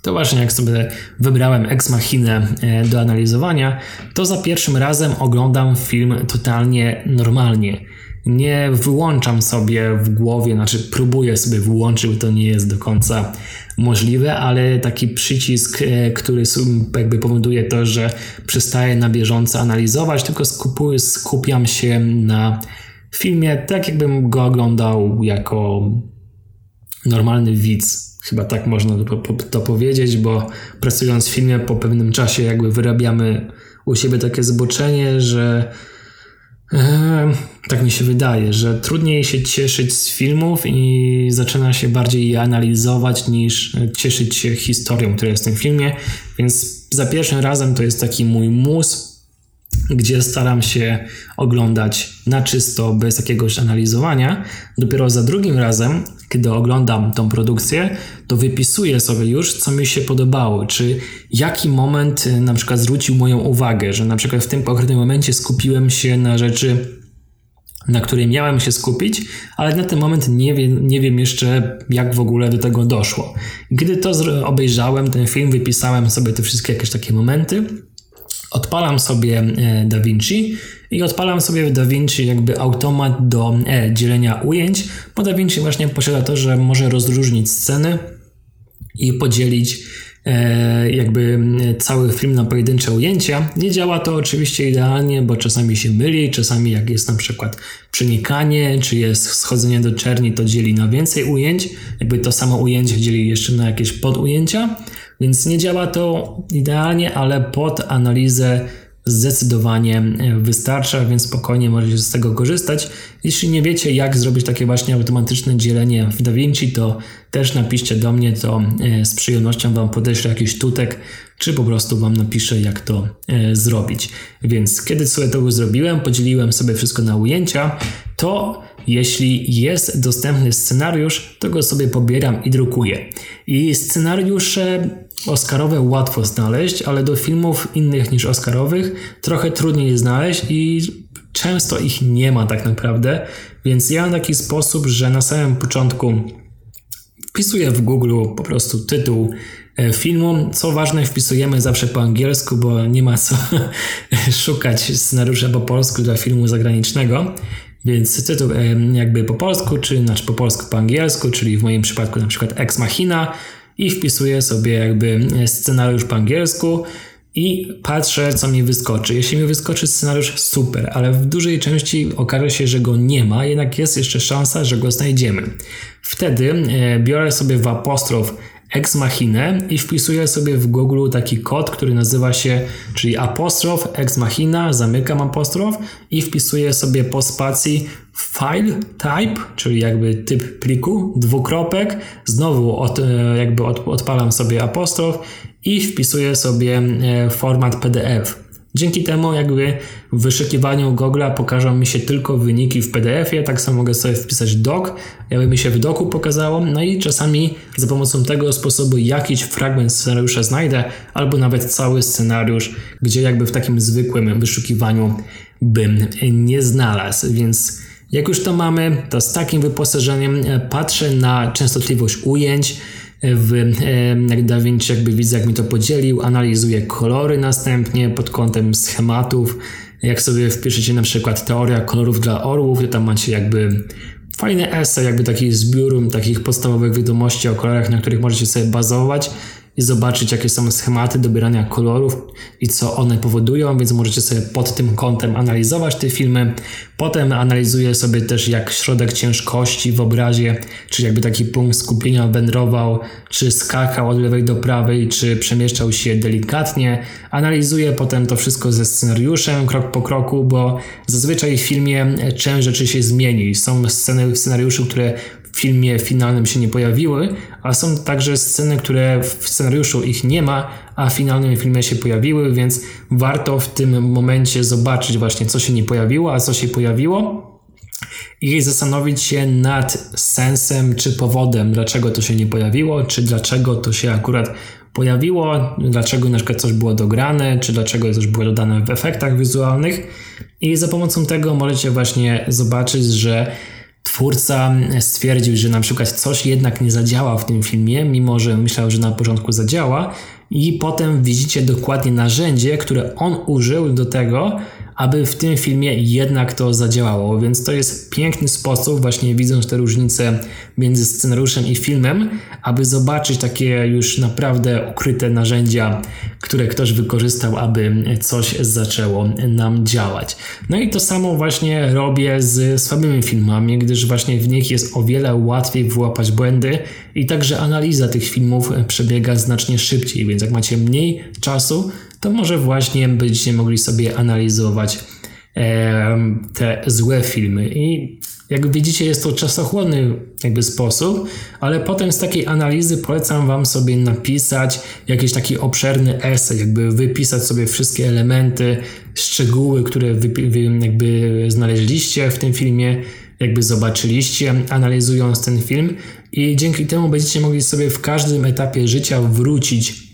to właśnie jak sobie wybrałem Ex Machinę e, do analizowania, to za pierwszym razem oglądam film totalnie normalnie. Nie wyłączam sobie w głowie, znaczy próbuję sobie wyłączyć, bo to nie jest do końca możliwe, ale taki przycisk, e, który jakby powoduje to, że przestaję na bieżąco analizować, tylko skupuję, skupiam się na filmie, tak jakbym go oglądał jako normalny widz Chyba tak można to, powiedzieć, bo pracując w filmie po pewnym czasie jakby wyrabiamy u siebie takie zboczenie, że e, tak mi się wydaje, że trudniej się cieszyć z filmów i zaczyna się bardziej je analizować niż cieszyć się historią, która jest w tym filmie, więc za pierwszym razem to jest taki mój mus gdzie staram się oglądać na czysto, bez jakiegoś analizowania. Dopiero za drugim razem, kiedy oglądam tą produkcję, to wypisuję sobie już, co mi się podobało, czy jaki moment y, na przykład zwrócił moją uwagę, że na przykład w tym konkretnym momencie skupiłem się na rzeczy na której miałem się skupić, ale na ten moment nie, wie, nie wiem jeszcze, jak w ogóle do tego doszło. Gdy to obejrzałem, ten film, wypisałem sobie te wszystkie jakieś takie momenty, odpalam sobie e, DaVinci i odpalam sobie w DaVinci jakby automat do e, dzielenia ujęć, bo DaVinci właśnie posiada to, że może rozróżnić sceny i podzielić E, jakby cały film na pojedyncze ujęcia. Nie działa to oczywiście idealnie, bo czasami się myli, czasami jak jest na przykład przenikanie, czy jest schodzenie do czerni, to dzieli na więcej ujęć, jakby to samo ujęcie dzieli jeszcze na jakieś podujęcia, więc nie działa to idealnie, ale pod analizę zdecydowanie e, wystarcza, więc spokojnie możecie z tego korzystać. Jeśli nie wiecie, jak zrobić takie właśnie automatyczne dzielenie w DaVinci, to też napiszcie do mnie, to e, z przyjemnością Wam podeślę jakiś tutek, czy po prostu Wam napiszę, jak to e, zrobić. Więc kiedy sobie to zrobiłem, podzieliłem sobie wszystko na ujęcia, to jeśli jest dostępny scenariusz, to go sobie pobieram i drukuję. I scenariusze Oscarowe łatwo znaleźć, ale do filmów innych niż Oscarowych trochę trudniej je znaleźć i często ich nie ma tak naprawdę. Więc ja mam taki sposób, że na samym początku wpisuję w Google po prostu tytuł e, filmu. Co ważne, wpisujemy zawsze po angielsku, bo nie ma co (laughs) szukać scenariusza po polsku dla filmu zagranicznego. Więc tytuł e, jakby po polsku, czy znaczy po polsku po angielsku, czyli w moim przypadku na przykład Ex Machina i wpisuję sobie jakby scenariusz po angielsku i patrzę, co mi wyskoczy. Jeśli mi wyskoczy scenariusz, super, ale w dużej części okaże się, że go nie ma, jednak jest jeszcze szansa, że go znajdziemy. Wtedy e, biorę sobie w apostrof ex machina i wpisuję sobie w Google taki kod, który nazywa się, czyli apostrof ex machina, zamykam apostrof i wpisuję sobie po spacji file type, czyli jakby typ pliku, dwukropek, znowu od, e, jakby od, odpalam sobie apostrof i wpisuję sobie e, format PDF. Dzięki temu jakby w wyszukiwaniu Google pokażą mi się tylko wyniki w PDF-ie, tak samo mogę sobie wpisać doc, jakby mi się w doku pokazało, no i czasami za pomocą tego sposobu jakiś fragment scenariusza znajdę, albo nawet cały scenariusz, gdzie jakby w takim zwykłym wyszukiwaniu bym nie znalazł, więc jak już to mamy, to z takim wyposażeniem e, patrzę na częstotliwość ujęć, w DaVinci jakby widzę jak mi to podzielił, analizuję kolory następnie pod kątem schematów. Jak sobie wpiszecie na przykład teoria kolorów dla orłów, to tam macie jakby fajny esej, jakby taki zbiór takich podstawowych wiadomości o kolorach, na których możecie sobie bazować i zobaczyć, jakie są schematy dobierania kolorów i co one powodują, więc możecie sobie pod tym kątem analizować te filmy. Potem analizuję sobie też, jak środek ciężkości w obrazie, czy jakby taki punkt skupienia wędrował, czy skakał od lewej do prawej, czy przemieszczał się delikatnie. Analizuję potem to wszystko ze scenariuszem, krok po kroku, bo zazwyczaj w filmie część rzeczy się zmieni. Są sceny w scenariuszu, które w filmie finalnym się nie pojawiły, a są także sceny, które w scenariuszu ich nie ma, a w finalnym filmie się pojawiły, więc warto w tym momencie zobaczyć właśnie, co się nie pojawiło, a co się pojawiło i zastanowić się nad sensem czy powodem, dlaczego to się nie pojawiło, czy dlaczego to się akurat pojawiło, dlaczego na przykład coś było dograne, czy dlaczego coś było dodane w efektach wizualnych. I za pomocą tego możecie właśnie zobaczyć, że twórca stwierdził, że na przykład coś jednak nie zadziała w tym filmie, mimo że myślał, że na początku zadziała, i potem widzicie dokładnie narzędzie, które on użył do tego, aby w tym filmie jednak to zadziałało. Więc to jest piękny sposób, właśnie widząc te różnice między scenariuszem i filmem, aby zobaczyć takie już naprawdę ukryte narzędzia, które ktoś wykorzystał, aby coś zaczęło nam działać. No i to samo właśnie robię z słabymi filmami, gdyż właśnie w nich jest o wiele łatwiej wyłapać błędy i także analiza tych filmów przebiega znacznie szybciej, więc jak macie mniej czasu, to może właśnie będziecie mogli sobie analizować te złe filmy. I jak widzicie, jest to czasochłonny jakby sposób, ale potem z takiej analizy polecam Wam sobie napisać jakiś taki obszerny esej, jakby wypisać sobie wszystkie elementy, szczegóły, które wy, wy jakby znaleźliście w tym filmie, jakby zobaczyliście, analizując ten film i dzięki temu będziecie mogli sobie w każdym etapie życia wrócić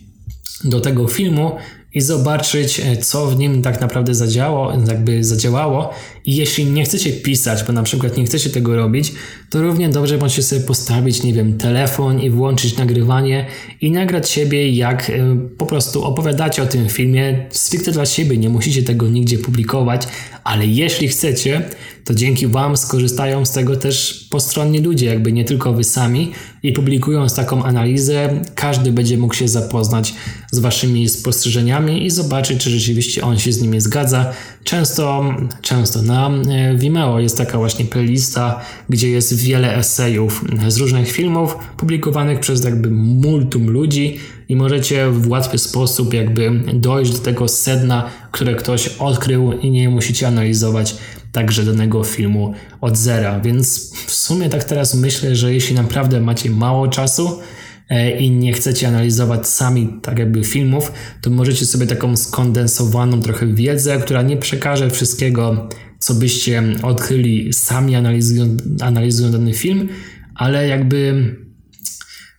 do tego filmu i zobaczyć, e, co w nim tak naprawdę zadziało, jakby zadziałało. I jeśli nie chcecie pisać, bo na przykład nie chcecie tego robić, to równie dobrze możecie sobie postawić, nie wiem, telefon i włączyć nagrywanie i nagrać siebie, jak e, po prostu opowiadacie o tym filmie stricte dla siebie. Nie musicie tego nigdzie publikować, ale jeśli chcecie, to dzięki Wam skorzystają z tego też postronni ludzie, jakby nie tylko Wy sami i publikując taką analizę, każdy będzie mógł się zapoznać z Waszymi spostrzeżeniami i zobaczyć, czy rzeczywiście on się z nimi zgadza. Często, często na e, Vimeo jest taka właśnie playlista, gdzie jest wiele esejów z różnych filmów publikowanych przez jakby multum ludzi i możecie w łatwy sposób jakby dojść do tego sedna, które ktoś odkrył i nie musicie analizować także danego filmu od zera. Więc w sumie tak teraz myślę, że jeśli naprawdę macie mało czasu, i nie chcecie analizować sami tak jakby filmów, to możecie sobie taką skondensowaną trochę wiedzę, która nie przekaże wszystkiego, co byście odkryli sami analizując, analizując dany film, ale jakby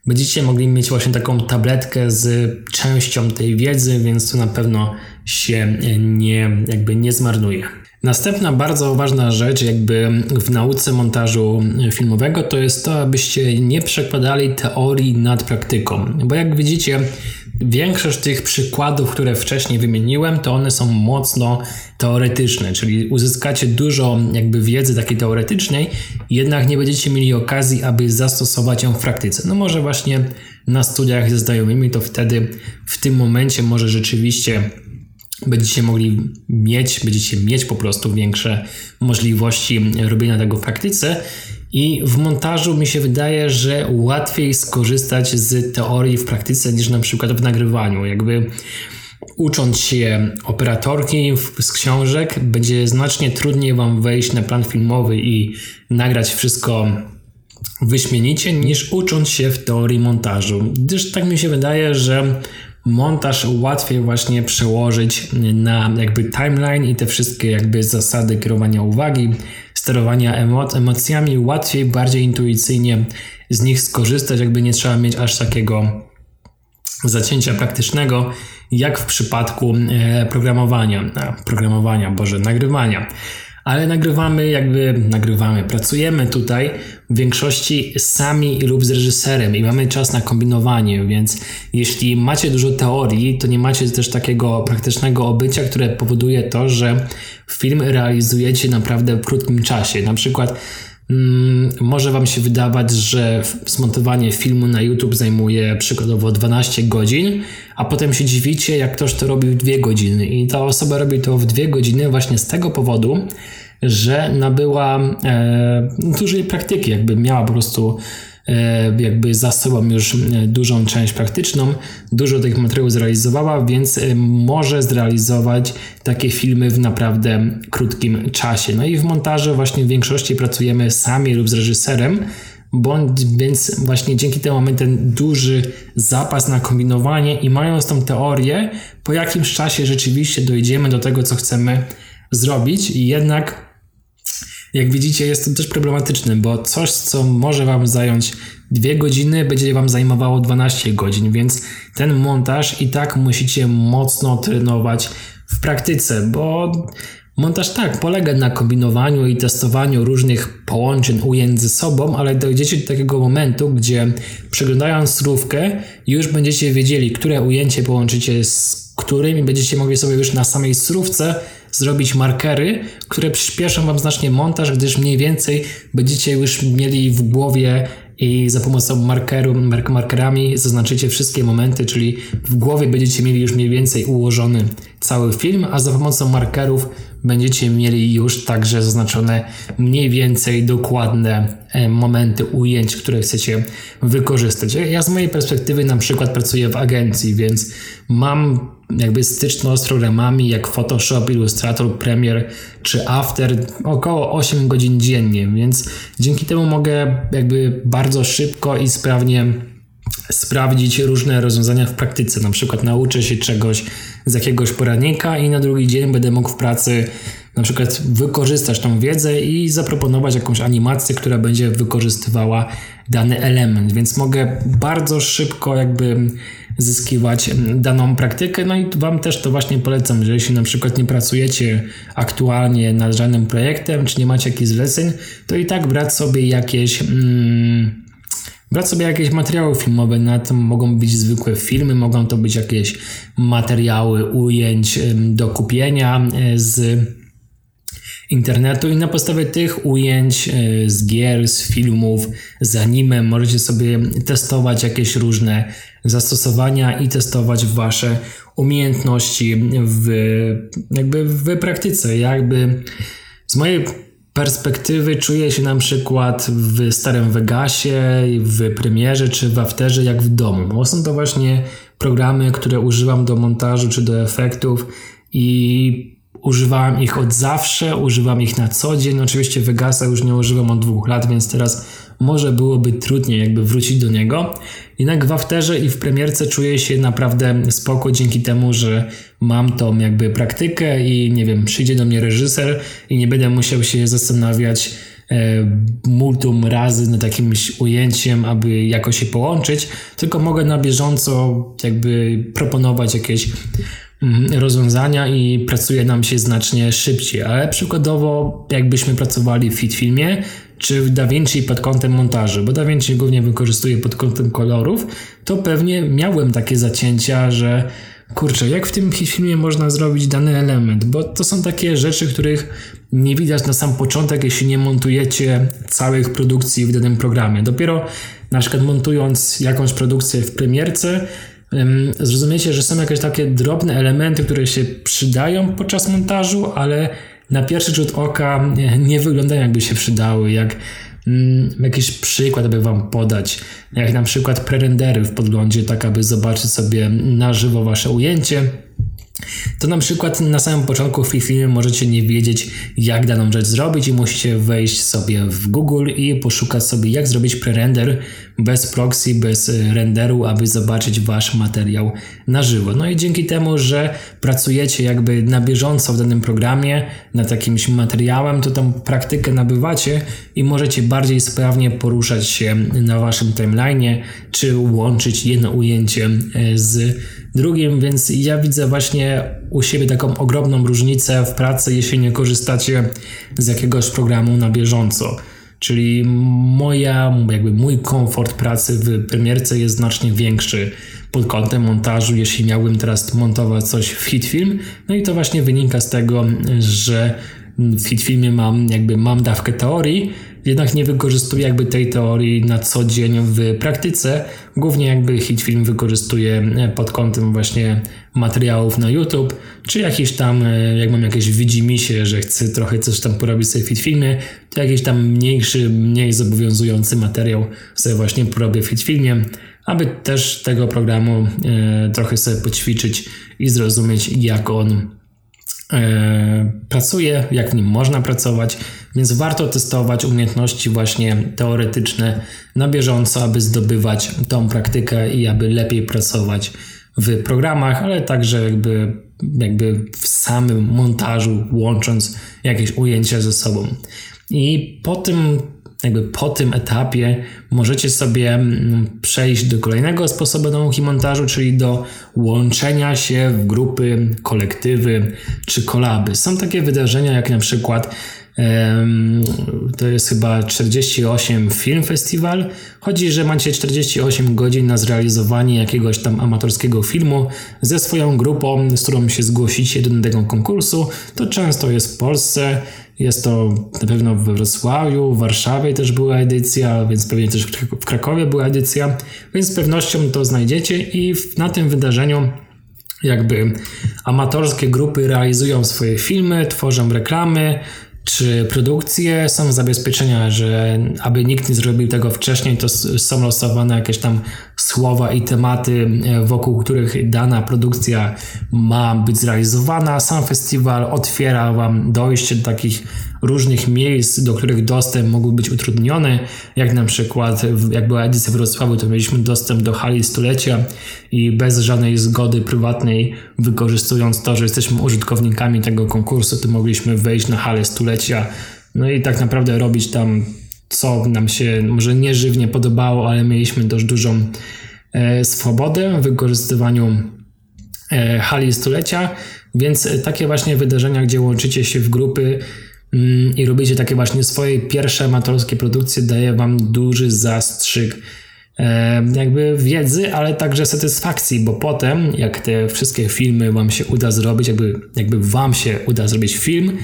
będziecie mogli mieć właśnie taką tabletkę z częścią tej wiedzy, więc to na pewno się nie, jakby nie zmarnuje. Następna bardzo ważna rzecz, jakby w nauce montażu filmowego, to jest to, abyście nie przekładali teorii nad praktyką. Bo jak widzicie, większość tych przykładów, które wcześniej wymieniłem, to one są mocno teoretyczne, czyli uzyskacie dużo jakby wiedzy takiej teoretycznej, jednak nie będziecie mieli okazji, aby zastosować ją w praktyce. No może właśnie na studiach ze znajomymi, to wtedy w tym momencie może rzeczywiście będziecie mogli mieć, będziecie mieć po prostu większe możliwości robienia tego w praktyce. I w montażu mi się wydaje, że łatwiej skorzystać z teorii w praktyce niż na przykład w nagrywaniu. Jakby ucząc się operatorki z książek, będzie znacznie trudniej Wam wejść na plan filmowy i nagrać wszystko wyśmienicie, niż ucząc się w teorii montażu. Gdyż tak mi się wydaje, że montaż łatwiej właśnie przełożyć na jakby timeline i te wszystkie jakby zasady kierowania uwagi, sterowania emo emocjami, łatwiej, bardziej intuicyjnie z nich skorzystać, jakby nie trzeba mieć aż takiego zacięcia praktycznego, jak w przypadku e, programowania, programowania, boże, nagrywania ale nagrywamy jakby, nagrywamy, pracujemy tutaj w większości sami lub z reżyserem i mamy czas na kombinowanie, więc jeśli macie dużo teorii, to nie macie też takiego praktycznego obycia, które powoduje to, że film realizujecie naprawdę w krótkim czasie. Na przykład może Wam się wydawać, że zmontowanie filmu na YouTube zajmuje przykładowo 12 godzin, a potem się dziwicie, jak ktoś to robi w 2 godziny. I ta osoba robi to w 2 godziny właśnie z tego powodu, że nabyła e, dużej praktyki, jakby miała po prostu jakby za sobą już e, dużą część praktyczną, dużo tych materiałów zrealizowała, więc e, może zrealizować takie filmy w naprawdę krótkim czasie. No i w montażu właśnie w większości pracujemy sami lub z reżyserem, bądź więc właśnie dzięki temu mamy ten duży zapas na kombinowanie i mając tą teorię, po jakimś czasie rzeczywiście dojdziemy do tego, co chcemy zrobić i jednak jak widzicie, jest to też problematyczne, bo coś, co może Wam zająć dwie godziny, będzie Wam zajmowało 12 godzin, więc ten montaż i tak musicie mocno trenować w praktyce, bo montaż tak polega na kombinowaniu i testowaniu różnych połączeń ujęć ze sobą, ale dojdziecie do takiego momentu, gdzie przeglądając surówkę, już będziecie wiedzieli, które ujęcie połączycie z którym i będziecie mogli sobie już na samej surówce zrobić markery, które przyspieszą Wam znacznie montaż, gdyż mniej więcej będziecie już mieli w głowie i za pomocą markeru, markerami zaznaczycie wszystkie momenty, czyli w głowie będziecie mieli już mniej więcej ułożony cały film, a za pomocą markerów będziecie mieli już także zaznaczone mniej więcej dokładne e, momenty ujęć, które chcecie wykorzystać. Ja z mojej perspektywy na przykład pracuję w agencji, więc mam jakby styczność z programami jak Photoshop, Illustrator, Premiere czy After około 8 godzin dziennie, więc dzięki temu mogę jakby bardzo szybko i sprawnie sprawdzić różne rozwiązania w praktyce. Na przykład nauczę się czegoś z jakiegoś poradnika i na drugi dzień będę mógł w pracy na przykład wykorzystać tą wiedzę i zaproponować jakąś animację, która będzie wykorzystywała dany element, więc mogę bardzo szybko jakby zyskiwać daną praktykę. No i Wam też to właśnie polecam, że jeśli na przykład nie pracujecie aktualnie nad żadnym projektem, czy nie macie jakichś zleceń, to i tak brać sobie jakieś. Mm, brać sobie jakieś materiały filmowe, na tym mogą być zwykłe filmy, mogą to być jakieś materiały ujęć do kupienia e, z internetu i na podstawie tych ujęć e, z gier, z filmów, z anime możecie sobie testować jakieś różne zastosowania i testować wasze umiejętności w, jakby w praktyce. Jakby z mojej perspektywy czuję się na przykład w Starym Vegasie, w Premierze czy w Afterze jak w domu, bo są to właśnie programy, które używam do montażu czy do efektów i używałem ich od zawsze, używam ich na co dzień. Oczywiście Vegasa już nie używam od dwóch lat, więc teraz może byłoby trudniej jakby wrócić do niego. Jednak w Afterze i w premierce czuję się naprawdę spoko dzięki temu, że mam tą jakby praktykę i nie wiem, przyjdzie do mnie reżyser i nie będę musiał się zastanawiać e, multum razy nad jakimś ujęciem, aby jakoś się połączyć, tylko mogę na bieżąco jakby proponować jakieś mm, rozwiązania i pracuje nam się znacznie szybciej. Ale przykładowo, jakbyśmy pracowali w FitFilmie, czy w DaVinci pod kątem montażu, bo DaVinci głównie wykorzystuje pod kątem kolorów, to pewnie miałem takie zacięcia, że kurczę, jak w tym filmie można zrobić dany element, bo to są takie rzeczy, których nie widać na sam początek, jeśli nie montujecie całych produkcji w danym programie. Dopiero na przykład montując jakąś produkcję w premierce, zrozumiecie, że są jakieś takie drobne elementy, które się przydają podczas montażu, ale na pierwszy rzut oka nie wyglądają jakby się przydały, jak mm, jakiś przykład, aby wam podać, jak na przykład prerendery w podglądzie, tak aby zobaczyć sobie na żywo wasze ujęcie. To na przykład na samym początku w filmie możecie nie wiedzieć, jak daną rzecz zrobić i musicie wejść sobie w Google i poszukać sobie, jak zrobić prerender bez proxy, bez renderu, aby zobaczyć wasz materiał na żywo. No i dzięki temu, że pracujecie jakby na bieżąco w danym programie nad jakimś materiałem, to tą praktykę nabywacie i możecie bardziej sprawnie poruszać się na waszym timeline'ie, czy łączyć jedno ujęcie e, z drugim, więc ja widzę właśnie u siebie taką ogromną różnicę w pracy, jeśli nie korzystacie z jakiegoś programu na bieżąco. Czyli moja, jakby mój komfort pracy w premierce jest znacznie większy pod kątem montażu, jeśli miałbym teraz montować coś w Hitfilm. No i to właśnie wynika z tego, że w Hitfilmie mam jakby mam dawkę teorii, jednak nie wykorzystuję jakby tej teorii na co dzień w praktyce. Głównie jakby Hitfilm wykorzystuję pod kątem właśnie materiałów na YouTube, czy jakiś tam, e, jak mam jakieś widzimisię, że chcę trochę coś tam porobić sobie Hitfilmie, to jakiś tam mniejszy, mniej zobowiązujący materiał sobie właśnie porobię w Hitfilmie, aby też tego programu e, trochę sobie poćwiczyć i zrozumieć jak on E, pracuje, jak w nim można pracować, więc warto testować umiejętności właśnie teoretyczne na bieżąco, aby zdobywać tą praktykę i aby lepiej pracować w programach, ale także jakby, jakby w samym montażu, łącząc jakieś ujęcia ze sobą. I po tym jakby po tym etapie możecie sobie mm, przejść do kolejnego sposobu nauki montażu, czyli do łączenia się w grupy, kolektywy czy kolaby. Są takie wydarzenia jak na przykład to jest chyba 48 Film Festival. Chodzi, że macie 48 godzin na zrealizowanie jakiegoś tam amatorskiego filmu ze swoją grupą, z którą się zgłosicie do tego konkursu. To często jest w Polsce. Jest to na pewno we Wrocławiu, w Warszawie też była edycja, więc pewnie też w Krakowie była edycja, więc z pewnością to znajdziecie i na tym wydarzeniu jakby amatorskie grupy realizują swoje filmy, tworzą reklamy, czy produkcje. Są zabezpieczenia, że aby nikt nie zrobił tego wcześniej, to są losowane jakieś tam słowa i tematy, e, wokół których dana produkcja ma być zrealizowana. Sam festiwal otwiera Wam dojście do takich różnych miejsc, do których dostęp mógł być utrudniony, jak na przykład jak była edycja w Wrocławiu, to mieliśmy dostęp do hali stulecia i bez żadnej zgody prywatnej, wykorzystując to, że jesteśmy użytkownikami tego konkursu, to mogliśmy wejść na halę stulecia, no i tak naprawdę robić tam co nam się może nieżywnie podobało, ale mieliśmy dość dużą e, swobodę w wykorzystywaniu e, hali stulecia, więc takie właśnie wydarzenia, gdzie łączycie się w grupy mm, i robicie takie właśnie swoje pierwsze amatorskie produkcje, daje wam duży zastrzyk e, jakby wiedzy, ale także satysfakcji, bo potem, jak te wszystkie filmy wam się uda zrobić, jakby, jakby wam się uda zrobić film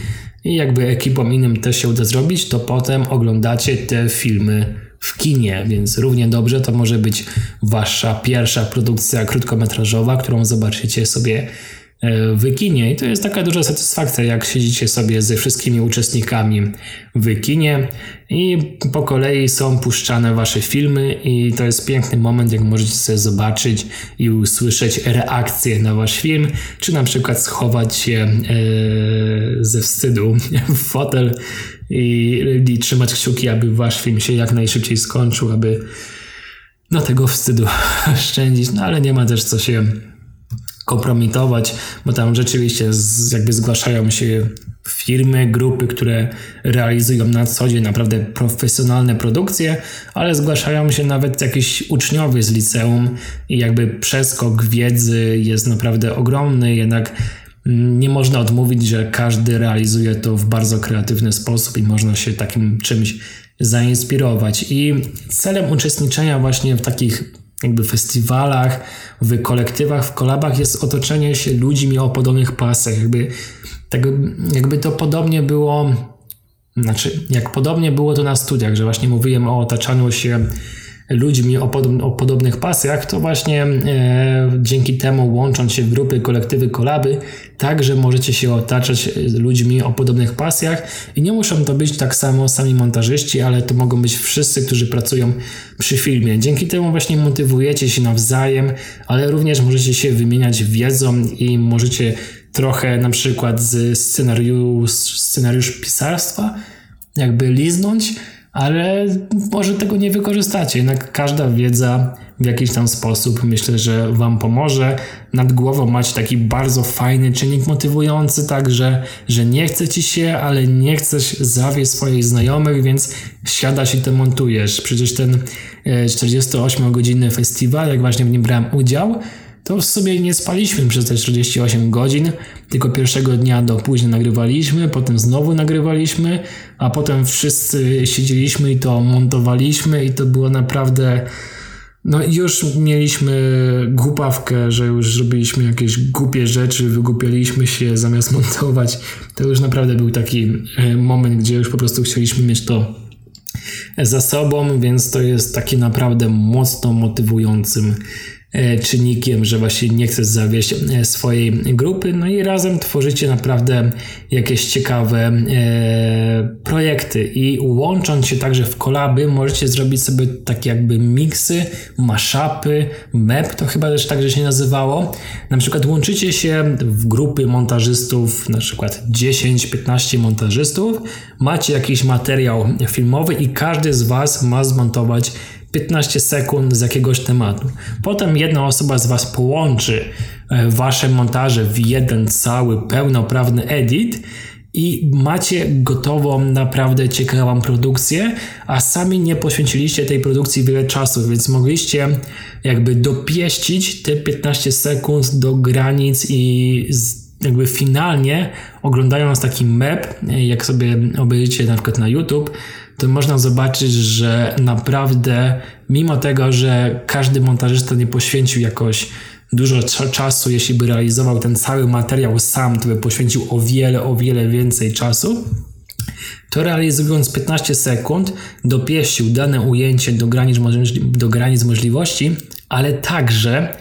i jakby ekipom innym też się uda zrobić, to potem oglądacie te filmy w kinie, więc równie dobrze to może być wasza pierwsza produkcja krótkometrażowa, którą zobaczycie sobie E, w kinie. I to jest taka duża satysfakcja, jak siedzicie sobie ze wszystkimi uczestnikami w kinie i po kolei są puszczane wasze filmy i to jest piękny moment, jak możecie sobie zobaczyć i usłyszeć reakcję na wasz film, czy na przykład schować się e, ze wstydu (laughs) w fotel i, i trzymać kciuki, aby wasz film się jak najszybciej skończył, aby no tego wstydu (laughs) szczędzić, no ale nie ma też co się kompromitować, bo tam rzeczywiście z, jakby zgłaszają się firmy, grupy, które realizują na co dzień naprawdę profesjonalne produkcje, ale zgłaszają się nawet jakieś uczniowie z liceum i jakby przeskok wiedzy jest naprawdę ogromny, jednak nie można odmówić, że każdy realizuje to w bardzo kreatywny sposób i można się takim czymś zainspirować. I celem uczestniczenia właśnie w takich jakby festiwalach, w kolektywach, w kolabach jest otoczenie się ludźmi o podobnych pasach. Jakby, tego, jakby to podobnie było, znaczy jak podobnie było to na studiach, że właśnie mówiłem o otaczaniu się ludźmi o, o podobnych pasjach, to właśnie e, dzięki temu łącząc się w grupy, kolektywy, kolaby, także możecie się otaczać ludźmi o podobnych pasjach i nie muszą to być tak samo sami montażyści, ale to mogą być wszyscy, którzy pracują przy filmie. Dzięki temu właśnie motywujecie się nawzajem, ale również możecie się wymieniać wiedzą i możecie trochę na przykład z scenariusz, scenariusz pisarstwa jakby liznąć, ale może tego nie wykorzystacie. Jednak każda wiedza w jakiś tam sposób myślę, że Wam pomoże. Nad głową macie taki bardzo fajny czynnik motywujący, także, że nie chce Ci się, ale nie chcesz zawieść swoich znajomych, więc siadasz i to montujesz. Przecież ten 48-godzinny e, festiwal, jak właśnie w nim brałem udział, to w sumie nie spaliśmy przez te 48 godzin, tylko pierwszego dnia do później nagrywaliśmy, potem znowu nagrywaliśmy, a potem wszyscy siedzieliśmy i to montowaliśmy i to było naprawdę... No już mieliśmy głupawkę, że już zrobiliśmy jakieś głupie rzeczy, wygłupialiśmy się zamiast (laughs) montować. To już naprawdę był taki e, moment, gdzie już po prostu chcieliśmy mieć to za sobą, więc to jest taki naprawdę mocno motywującym czynnikiem, że właśnie nie chcesz zawieść e, swojej grupy, no i razem tworzycie naprawdę jakieś ciekawe e, projekty. I łącząc się także w kolaby możecie zrobić sobie takie jakby miksy, mashupy, map, to chyba też tak, że się nazywało. Na przykład łączycie się w grupy montażystów, na przykład 10-15 montażystów, macie jakiś materiał filmowy i każdy z Was ma zmontować 15 sekund z jakiegoś tematu. Potem jedna osoba z Was połączy e, Wasze montaże w jeden cały, pełnoprawny edit i macie gotową, naprawdę ciekawą produkcję, a sami nie poświęciliście tej produkcji wiele czasu, więc mogliście jakby dopieścić te 15 sekund do granic i jakby finalnie oglądając taki map, jak sobie obejrzycie na przykład na YouTube, to można zobaczyć, że naprawdę, mimo tego, że każdy montażysta nie poświęcił jakoś dużo czasu, jeśli by realizował ten cały materiał sam, to by poświęcił o wiele, o wiele więcej czasu, to realizując 15 sekund dopieścił dane ujęcie do granic, do granic możliwości, ale także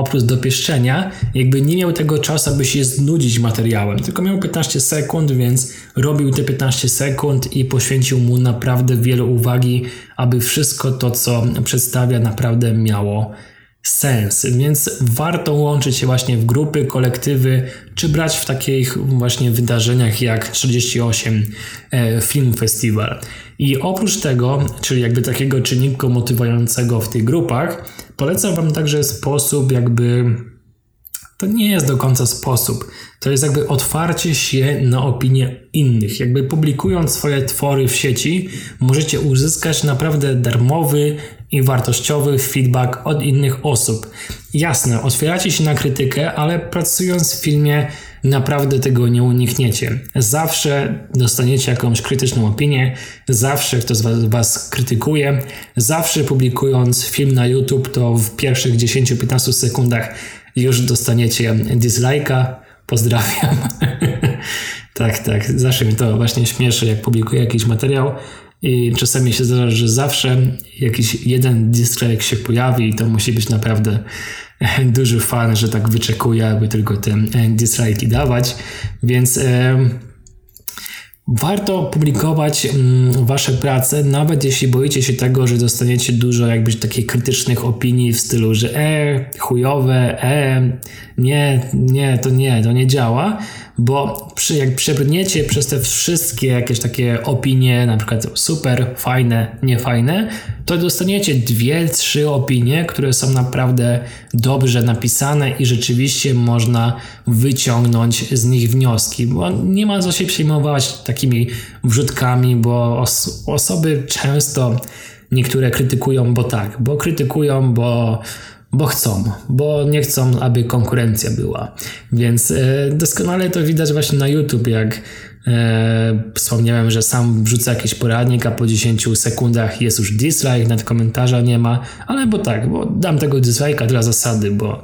oprócz dopieszczenia, jakby nie miał tego czasu, aby się znudzić materiałem, tylko miał 15 sekund, więc robił te 15 sekund i poświęcił mu naprawdę wiele uwagi, aby wszystko to, co przedstawia, naprawdę miało sens. Więc warto łączyć się właśnie w grupy, kolektywy, czy brać w takich właśnie wydarzeniach jak 48 e, Film Festival. I oprócz tego, czyli jakby takiego czynnika motywującego w tych grupach, polecam Wam także sposób jakby to nie jest do końca sposób. To jest jakby otwarcie się na opinie innych. Jakby publikując swoje twory w sieci, możecie uzyskać naprawdę darmowy i wartościowy feedback od innych osób. Jasne, otwieracie się na krytykę, ale pracując w filmie naprawdę tego nie unikniecie. Zawsze dostaniecie jakąś krytyczną opinię, zawsze ktoś was, was krytykuje, zawsze publikując film na YouTube, to w pierwszych 10-15 sekundach już dostaniecie dislike'a. Pozdrawiam. (laughs) tak, tak. Zawsze mi to właśnie śmieszy, jak publikuję jakiś materiał. I czasami się zdarza, że zawsze jakiś jeden dislike się pojawi i to musi być naprawdę duży fan, że tak wyczekuje, aby tylko te dislike'i dawać. Więc e, warto publikować mm, wasze prace, nawet jeśli boicie się tego, że dostaniecie dużo jakby takich krytycznych opinii w stylu, że e, chujowe, e, nie, nie, to nie, to nie działa bo przy, jak przebrniecie przez te wszystkie jakieś takie opinie, na przykład super, fajne, niefajne, to dostaniecie dwie, trzy opinie, które są naprawdę dobrze napisane i rzeczywiście można wyciągnąć z nich wnioski, bo nie ma co się przejmować takimi wrzutkami, bo os osoby często niektóre krytykują, bo tak, bo krytykują, bo bo chcą, bo nie chcą, aby konkurencja była. Więc e, doskonale to widać właśnie na YouTube, jak e, wspomniałem, że sam wrzucę jakiś poradnik, a po 10 sekundach jest już dislike, nawet komentarza nie ma, ale bo tak, bo dam tego dislike'a dla zasady, bo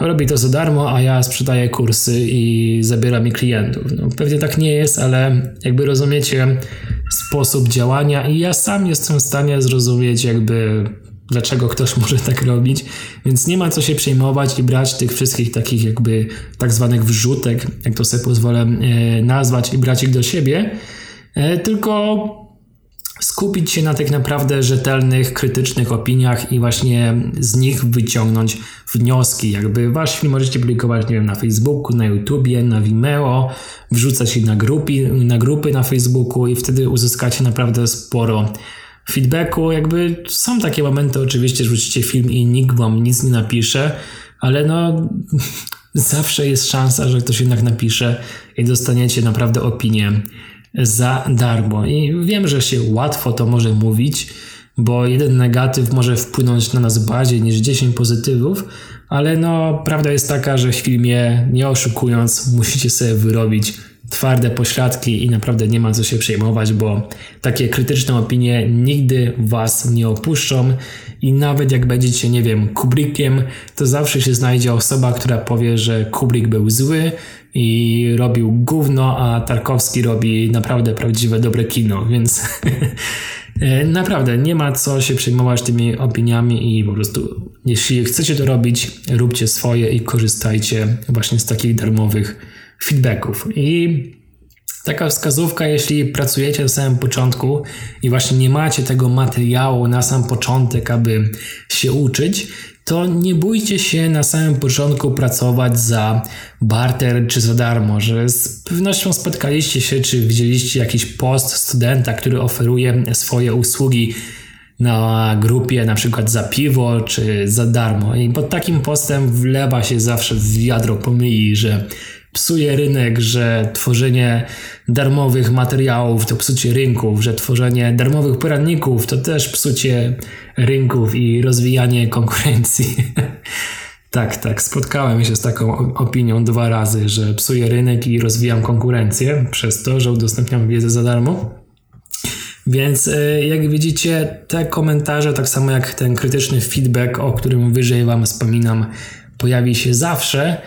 robi to za darmo, a ja sprzedaję kursy i zabieram mi klientów. No, pewnie tak nie jest, ale jakby rozumiecie sposób działania i ja sam jestem w stanie zrozumieć jakby dlaczego ktoś może tak robić, więc nie ma co się przejmować i brać tych wszystkich takich jakby tak zwanych wrzutek, jak to sobie pozwolę e, nazwać i brać ich do siebie, e, tylko skupić się na tych naprawdę rzetelnych, krytycznych opiniach i właśnie z nich wyciągnąć wnioski. Jakby wasz film możecie publikować, nie wiem, na Facebooku, na YouTubie, na Vimeo, wrzucać je na, grupy, na grupy na Facebooku i wtedy uzyskacie naprawdę sporo feedbacku, jakby są takie momenty oczywiście, że wrzucicie film i nikt wam nic nie napisze, ale no (laughs) zawsze jest szansa, że ktoś jednak napisze i dostaniecie naprawdę opinię za darmo. I wiem, że się łatwo to może mówić, bo jeden negatyw może wpłynąć na nas bardziej niż 10 pozytywów, ale no prawda jest taka, że w filmie nie oszukując (laughs) musicie sobie wyrobić twarde pośladki i naprawdę nie ma co się przejmować, bo takie krytyczne opinie nigdy was nie opuszczą. I nawet jak będziecie, nie wiem, Kubrickiem, to zawsze się znajdzie osoba, która powie, że Kubrick był zły i robił gówno, a Tarkowski robi naprawdę prawdziwe, dobre kino, więc (laughs) naprawdę nie ma co się przejmować tymi opiniami i po prostu jeśli chcecie to robić, róbcie swoje i korzystajcie właśnie z takich darmowych feedbacków. I taka wskazówka, jeśli pracujecie na samym początku i właśnie nie macie tego materiału na sam początek, aby się uczyć, to nie bójcie się na samym początku pracować za barter czy za darmo, że z pewnością spotkaliście się czy widzieliście jakiś post studenta, który oferuje swoje usługi na grupie, na przykład za piwo czy za darmo. I pod takim postem wlewa się zawsze w wiadro pomyli, że psuje rynek, że tworzenie darmowych materiałów to psucie rynków, że tworzenie darmowych poradników to też psucie rynków i rozwijanie konkurencji. (laughs) tak, tak, spotkałem się z taką opinią dwa razy, że psuję rynek i rozwijam konkurencję przez to, że udostępniam wiedzę za darmo. Więc e, jak widzicie, te komentarze, tak samo jak ten krytyczny feedback, o którym wyżej Wam wspominam, pojawi się zawsze.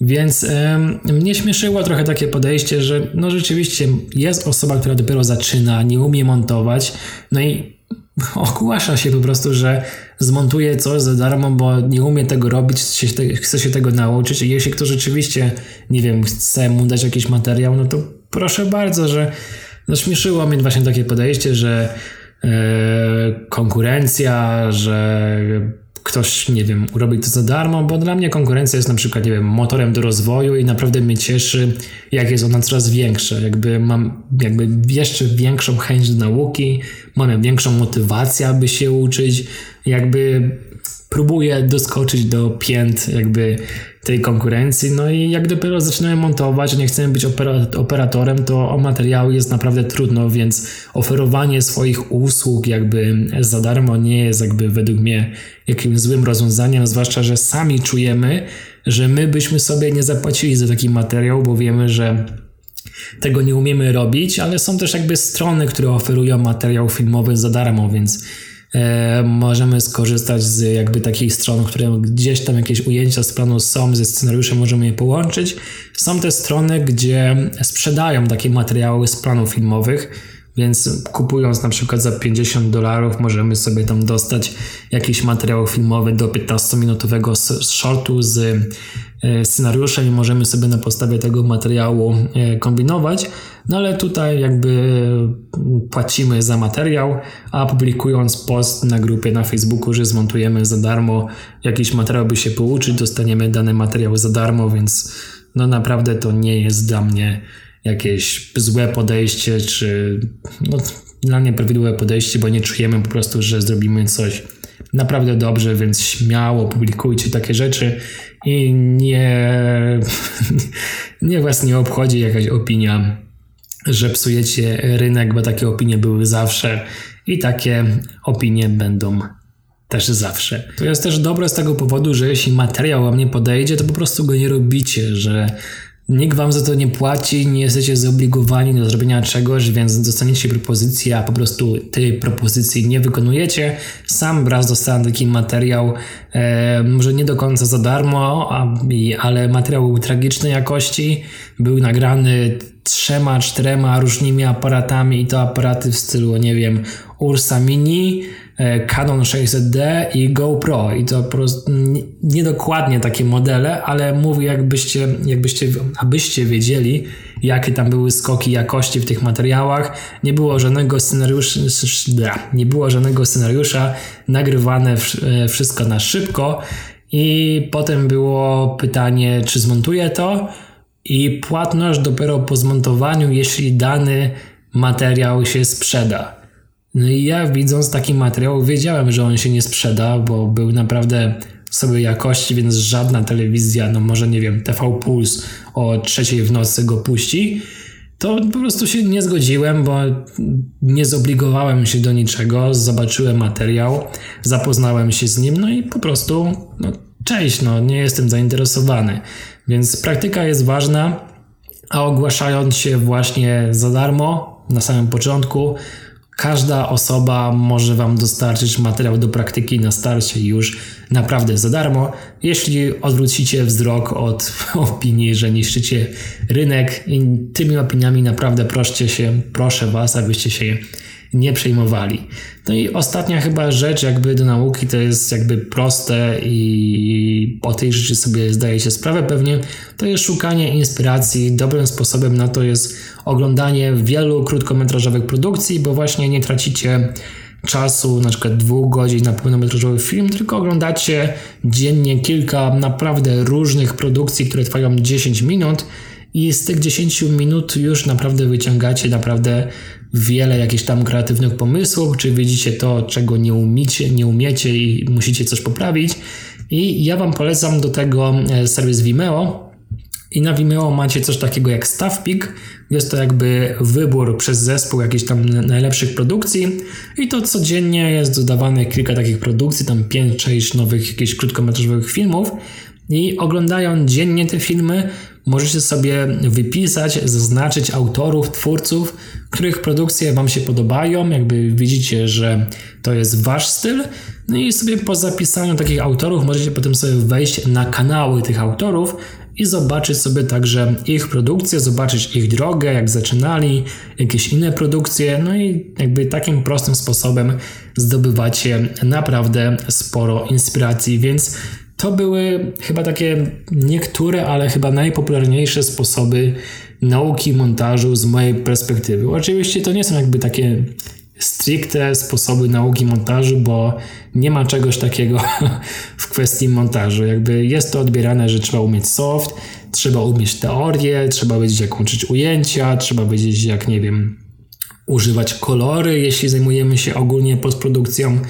Więc y, mnie śmieszyło trochę takie podejście, że no rzeczywiście jest osoba, która dopiero zaczyna, nie umie montować, no i (laughs) ogłasza się po prostu, że zmontuje coś za darmo, bo nie umie tego robić, chce się, tego nauczyć i jeśli ktoś rzeczywiście, nie wiem, chce mu dać jakiś materiał, no to proszę bardzo, że no śmieszyło mnie właśnie takie podejście, że e, konkurencja, że ktoś, nie wiem, robi to za darmo, bo dla mnie konkurencja jest na przykład, nie wiem, motorem do rozwoju i naprawdę mnie cieszy, jak jest ona coraz większa. Jakby mam jakby jeszcze większą chęć do nauki, mam większą motywację, aby się uczyć. Jakby próbuję doskoczyć do pięt jakby tej konkurencji. No i jak dopiero zaczynamy montować, nie chcemy być operatorem, to o materiały jest naprawdę trudno, więc oferowanie swoich usług jakby za darmo nie jest jakby według mnie jakimś złym rozwiązaniem, zwłaszcza, że sami czujemy, że my byśmy sobie nie zapłacili za taki materiał, bo wiemy, że tego nie umiemy robić, ale są też jakby strony, które oferują materiał filmowy za darmo, więc możemy skorzystać z jakby takich stron, które gdzieś tam jakieś ujęcia z planu są, ze scenariuszem możemy je połączyć. Są te strony, gdzie sprzedają takie materiały z planów filmowych, więc kupując na przykład za 50 dolarów możemy sobie tam dostać jakiś materiał filmowy do 15-minutowego shortu z e, scenariuszem i możemy sobie na podstawie tego materiału e, kombinować. No ale tutaj jakby płacimy za materiał, a publikując post na grupie na Facebooku, że zmontujemy za darmo jakiś materiał, by się pouczyć, dostaniemy dany materiał za darmo, więc no naprawdę to nie jest dla mnie jakieś złe podejście, czy no, dla mnie prawidłowe podejście, bo nie czujemy po prostu, że zrobimy coś naprawdę dobrze, więc śmiało publikujcie takie rzeczy i nie, (laughs) nie was nie obchodzi jakaś opinia, że psujecie rynek, bo takie opinie były zawsze i takie opinie będą też zawsze. To jest też dobre z tego powodu, że jeśli materiał wam nie podejdzie, to po prostu go nie robicie, że Nikt wam za to nie płaci, nie jesteście zobligowani do zrobienia czegoś, więc dostaniecie propozycję, a po prostu tej propozycji nie wykonujecie. Sam raz dostałem taki materiał, e, może nie do końca za darmo, a, ale materiał był tragicznej jakości. Był nagrany trzema, czterema różnymi aparatami i to aparaty w stylu, nie wiem, Ursa Mini, Canon 600D i GoPro i to po prostu niedokładnie takie modele, ale mówię jakbyście, jakbyście, abyście wiedzieli, jakie tam były skoki jakości w tych materiałach. Nie było żadnego scenariusza, nie było żadnego scenariusza, nagrywane e, wszystko na szybko i potem było pytanie, czy zmontuję to i płatność dopiero po zmontowaniu, jeśli dany materiał się sprzeda. No i ja widząc taki materiał wiedziałem, że on się nie sprzeda, bo był naprawdę sobie jakości, więc żadna telewizja, no może nie wiem, TV Puls o trzeciej w nocy go puści. To po prostu się nie zgodziłem, bo nie zobligowałem się do niczego, zobaczyłem materiał, zapoznałem się z nim, no i po prostu, no cześć, no nie jestem zainteresowany. Więc praktyka jest ważna, a ogłaszając się właśnie za darmo na samym początku, Każda osoba może Wam dostarczyć materiał do praktyki na starcie już naprawdę za darmo, jeśli odwrócicie wzrok od (laughs) opinii, że niszczycie rynek i tymi opiniami naprawdę proście się, proszę Was, abyście się nie przejmowali. No i ostatnia chyba rzecz jakby do nauki to jest jakby proste i po tej rzeczy sobie zdajecie sprawę pewnie, to jest szukanie inspiracji. Dobrym sposobem na to jest oglądanie wielu krótkometrażowych produkcji, bo właśnie nie tracicie czasu, na przykład dwóch godzin na pełnometrażowy film, tylko oglądacie dziennie kilka naprawdę różnych produkcji, które trwają 10 minut i z tych 10 minut już naprawdę wyciągacie naprawdę wiele jakichś tam kreatywnych pomysłów, czy widzicie to, czego nie umiecie, nie umiecie i musicie coś poprawić. I ja Wam polecam do tego e, serwis Vimeo. I na Vimeo macie coś takiego jak Staff Pick. Jest to jakby wybór przez zespół jakichś tam najlepszych produkcji. I to codziennie jest dodawane kilka takich produkcji, tam 5-6 nowych jakichś krótkometrażowych filmów. I oglądając dziennie te filmy, możecie sobie wypisać, zaznaczyć autorów, twórców, których produkcje Wam się podobają, jakby widzicie, że to jest Wasz styl. No i sobie po zapisaniu takich autorów możecie potem sobie wejść na kanały tych autorów i zobaczyć sobie także ich produkcje, zobaczyć ich drogę, jak zaczynali, jakieś inne produkcje, no i jakby takim prostym sposobem zdobywacie naprawdę sporo inspiracji, więc to były chyba takie niektóre, ale chyba najpopularniejsze sposoby nauki montażu z mojej perspektywy. Oczywiście to nie są jakby takie stricte sposoby nauki montażu, bo nie ma czegoś takiego (laughs) w kwestii montażu. Jakby jest to odbierane, że trzeba umieć soft, trzeba umieć teorię, trzeba wiedzieć jak łączyć ujęcia, trzeba wiedzieć jak, nie wiem, używać kolory, jeśli zajmujemy się ogólnie postprodukcją.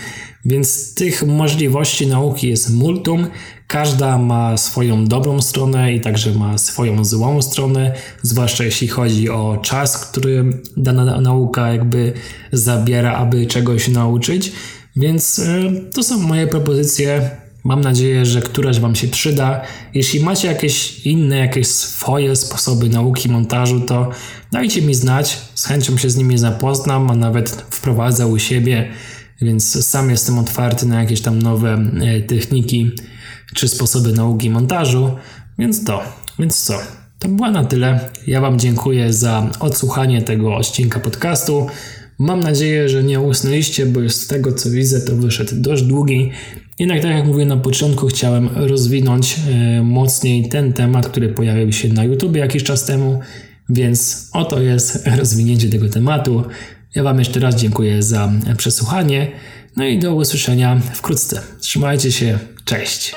Więc tych możliwości nauki jest multum. Każda ma swoją dobrą stronę i także ma swoją złą stronę, zwłaszcza jeśli chodzi o czas, który dana nauka jakby zabiera, aby czegoś nauczyć. Więc e, to są moje propozycje. Mam nadzieję, że któraś Wam się przyda. Jeśli macie jakieś inne, jakieś swoje sposoby nauki montażu, to dajcie mi znać. Z chęcią się z nimi zapoznam, a nawet wprowadzę u siebie, więc sam jestem otwarty na jakieś tam nowe e, techniki czy sposoby nauki montażu. Więc to, więc co? To było na tyle. Ja Wam dziękuję za odsłuchanie tego odcinka podcastu. Mam nadzieję, że nie usnęliście, bo z tego co widzę, to wyszedł dość długi. Jednak tak jak mówiłem na początku, chciałem rozwinąć e, mocniej ten temat, który pojawił się na YouTube jakiś czas temu, więc oto jest rozwinięcie tego tematu. Ja Wam jeszcze raz dziękuję za przesłuchanie. No i do usłyszenia wkrótce. Trzymajcie się, cześć.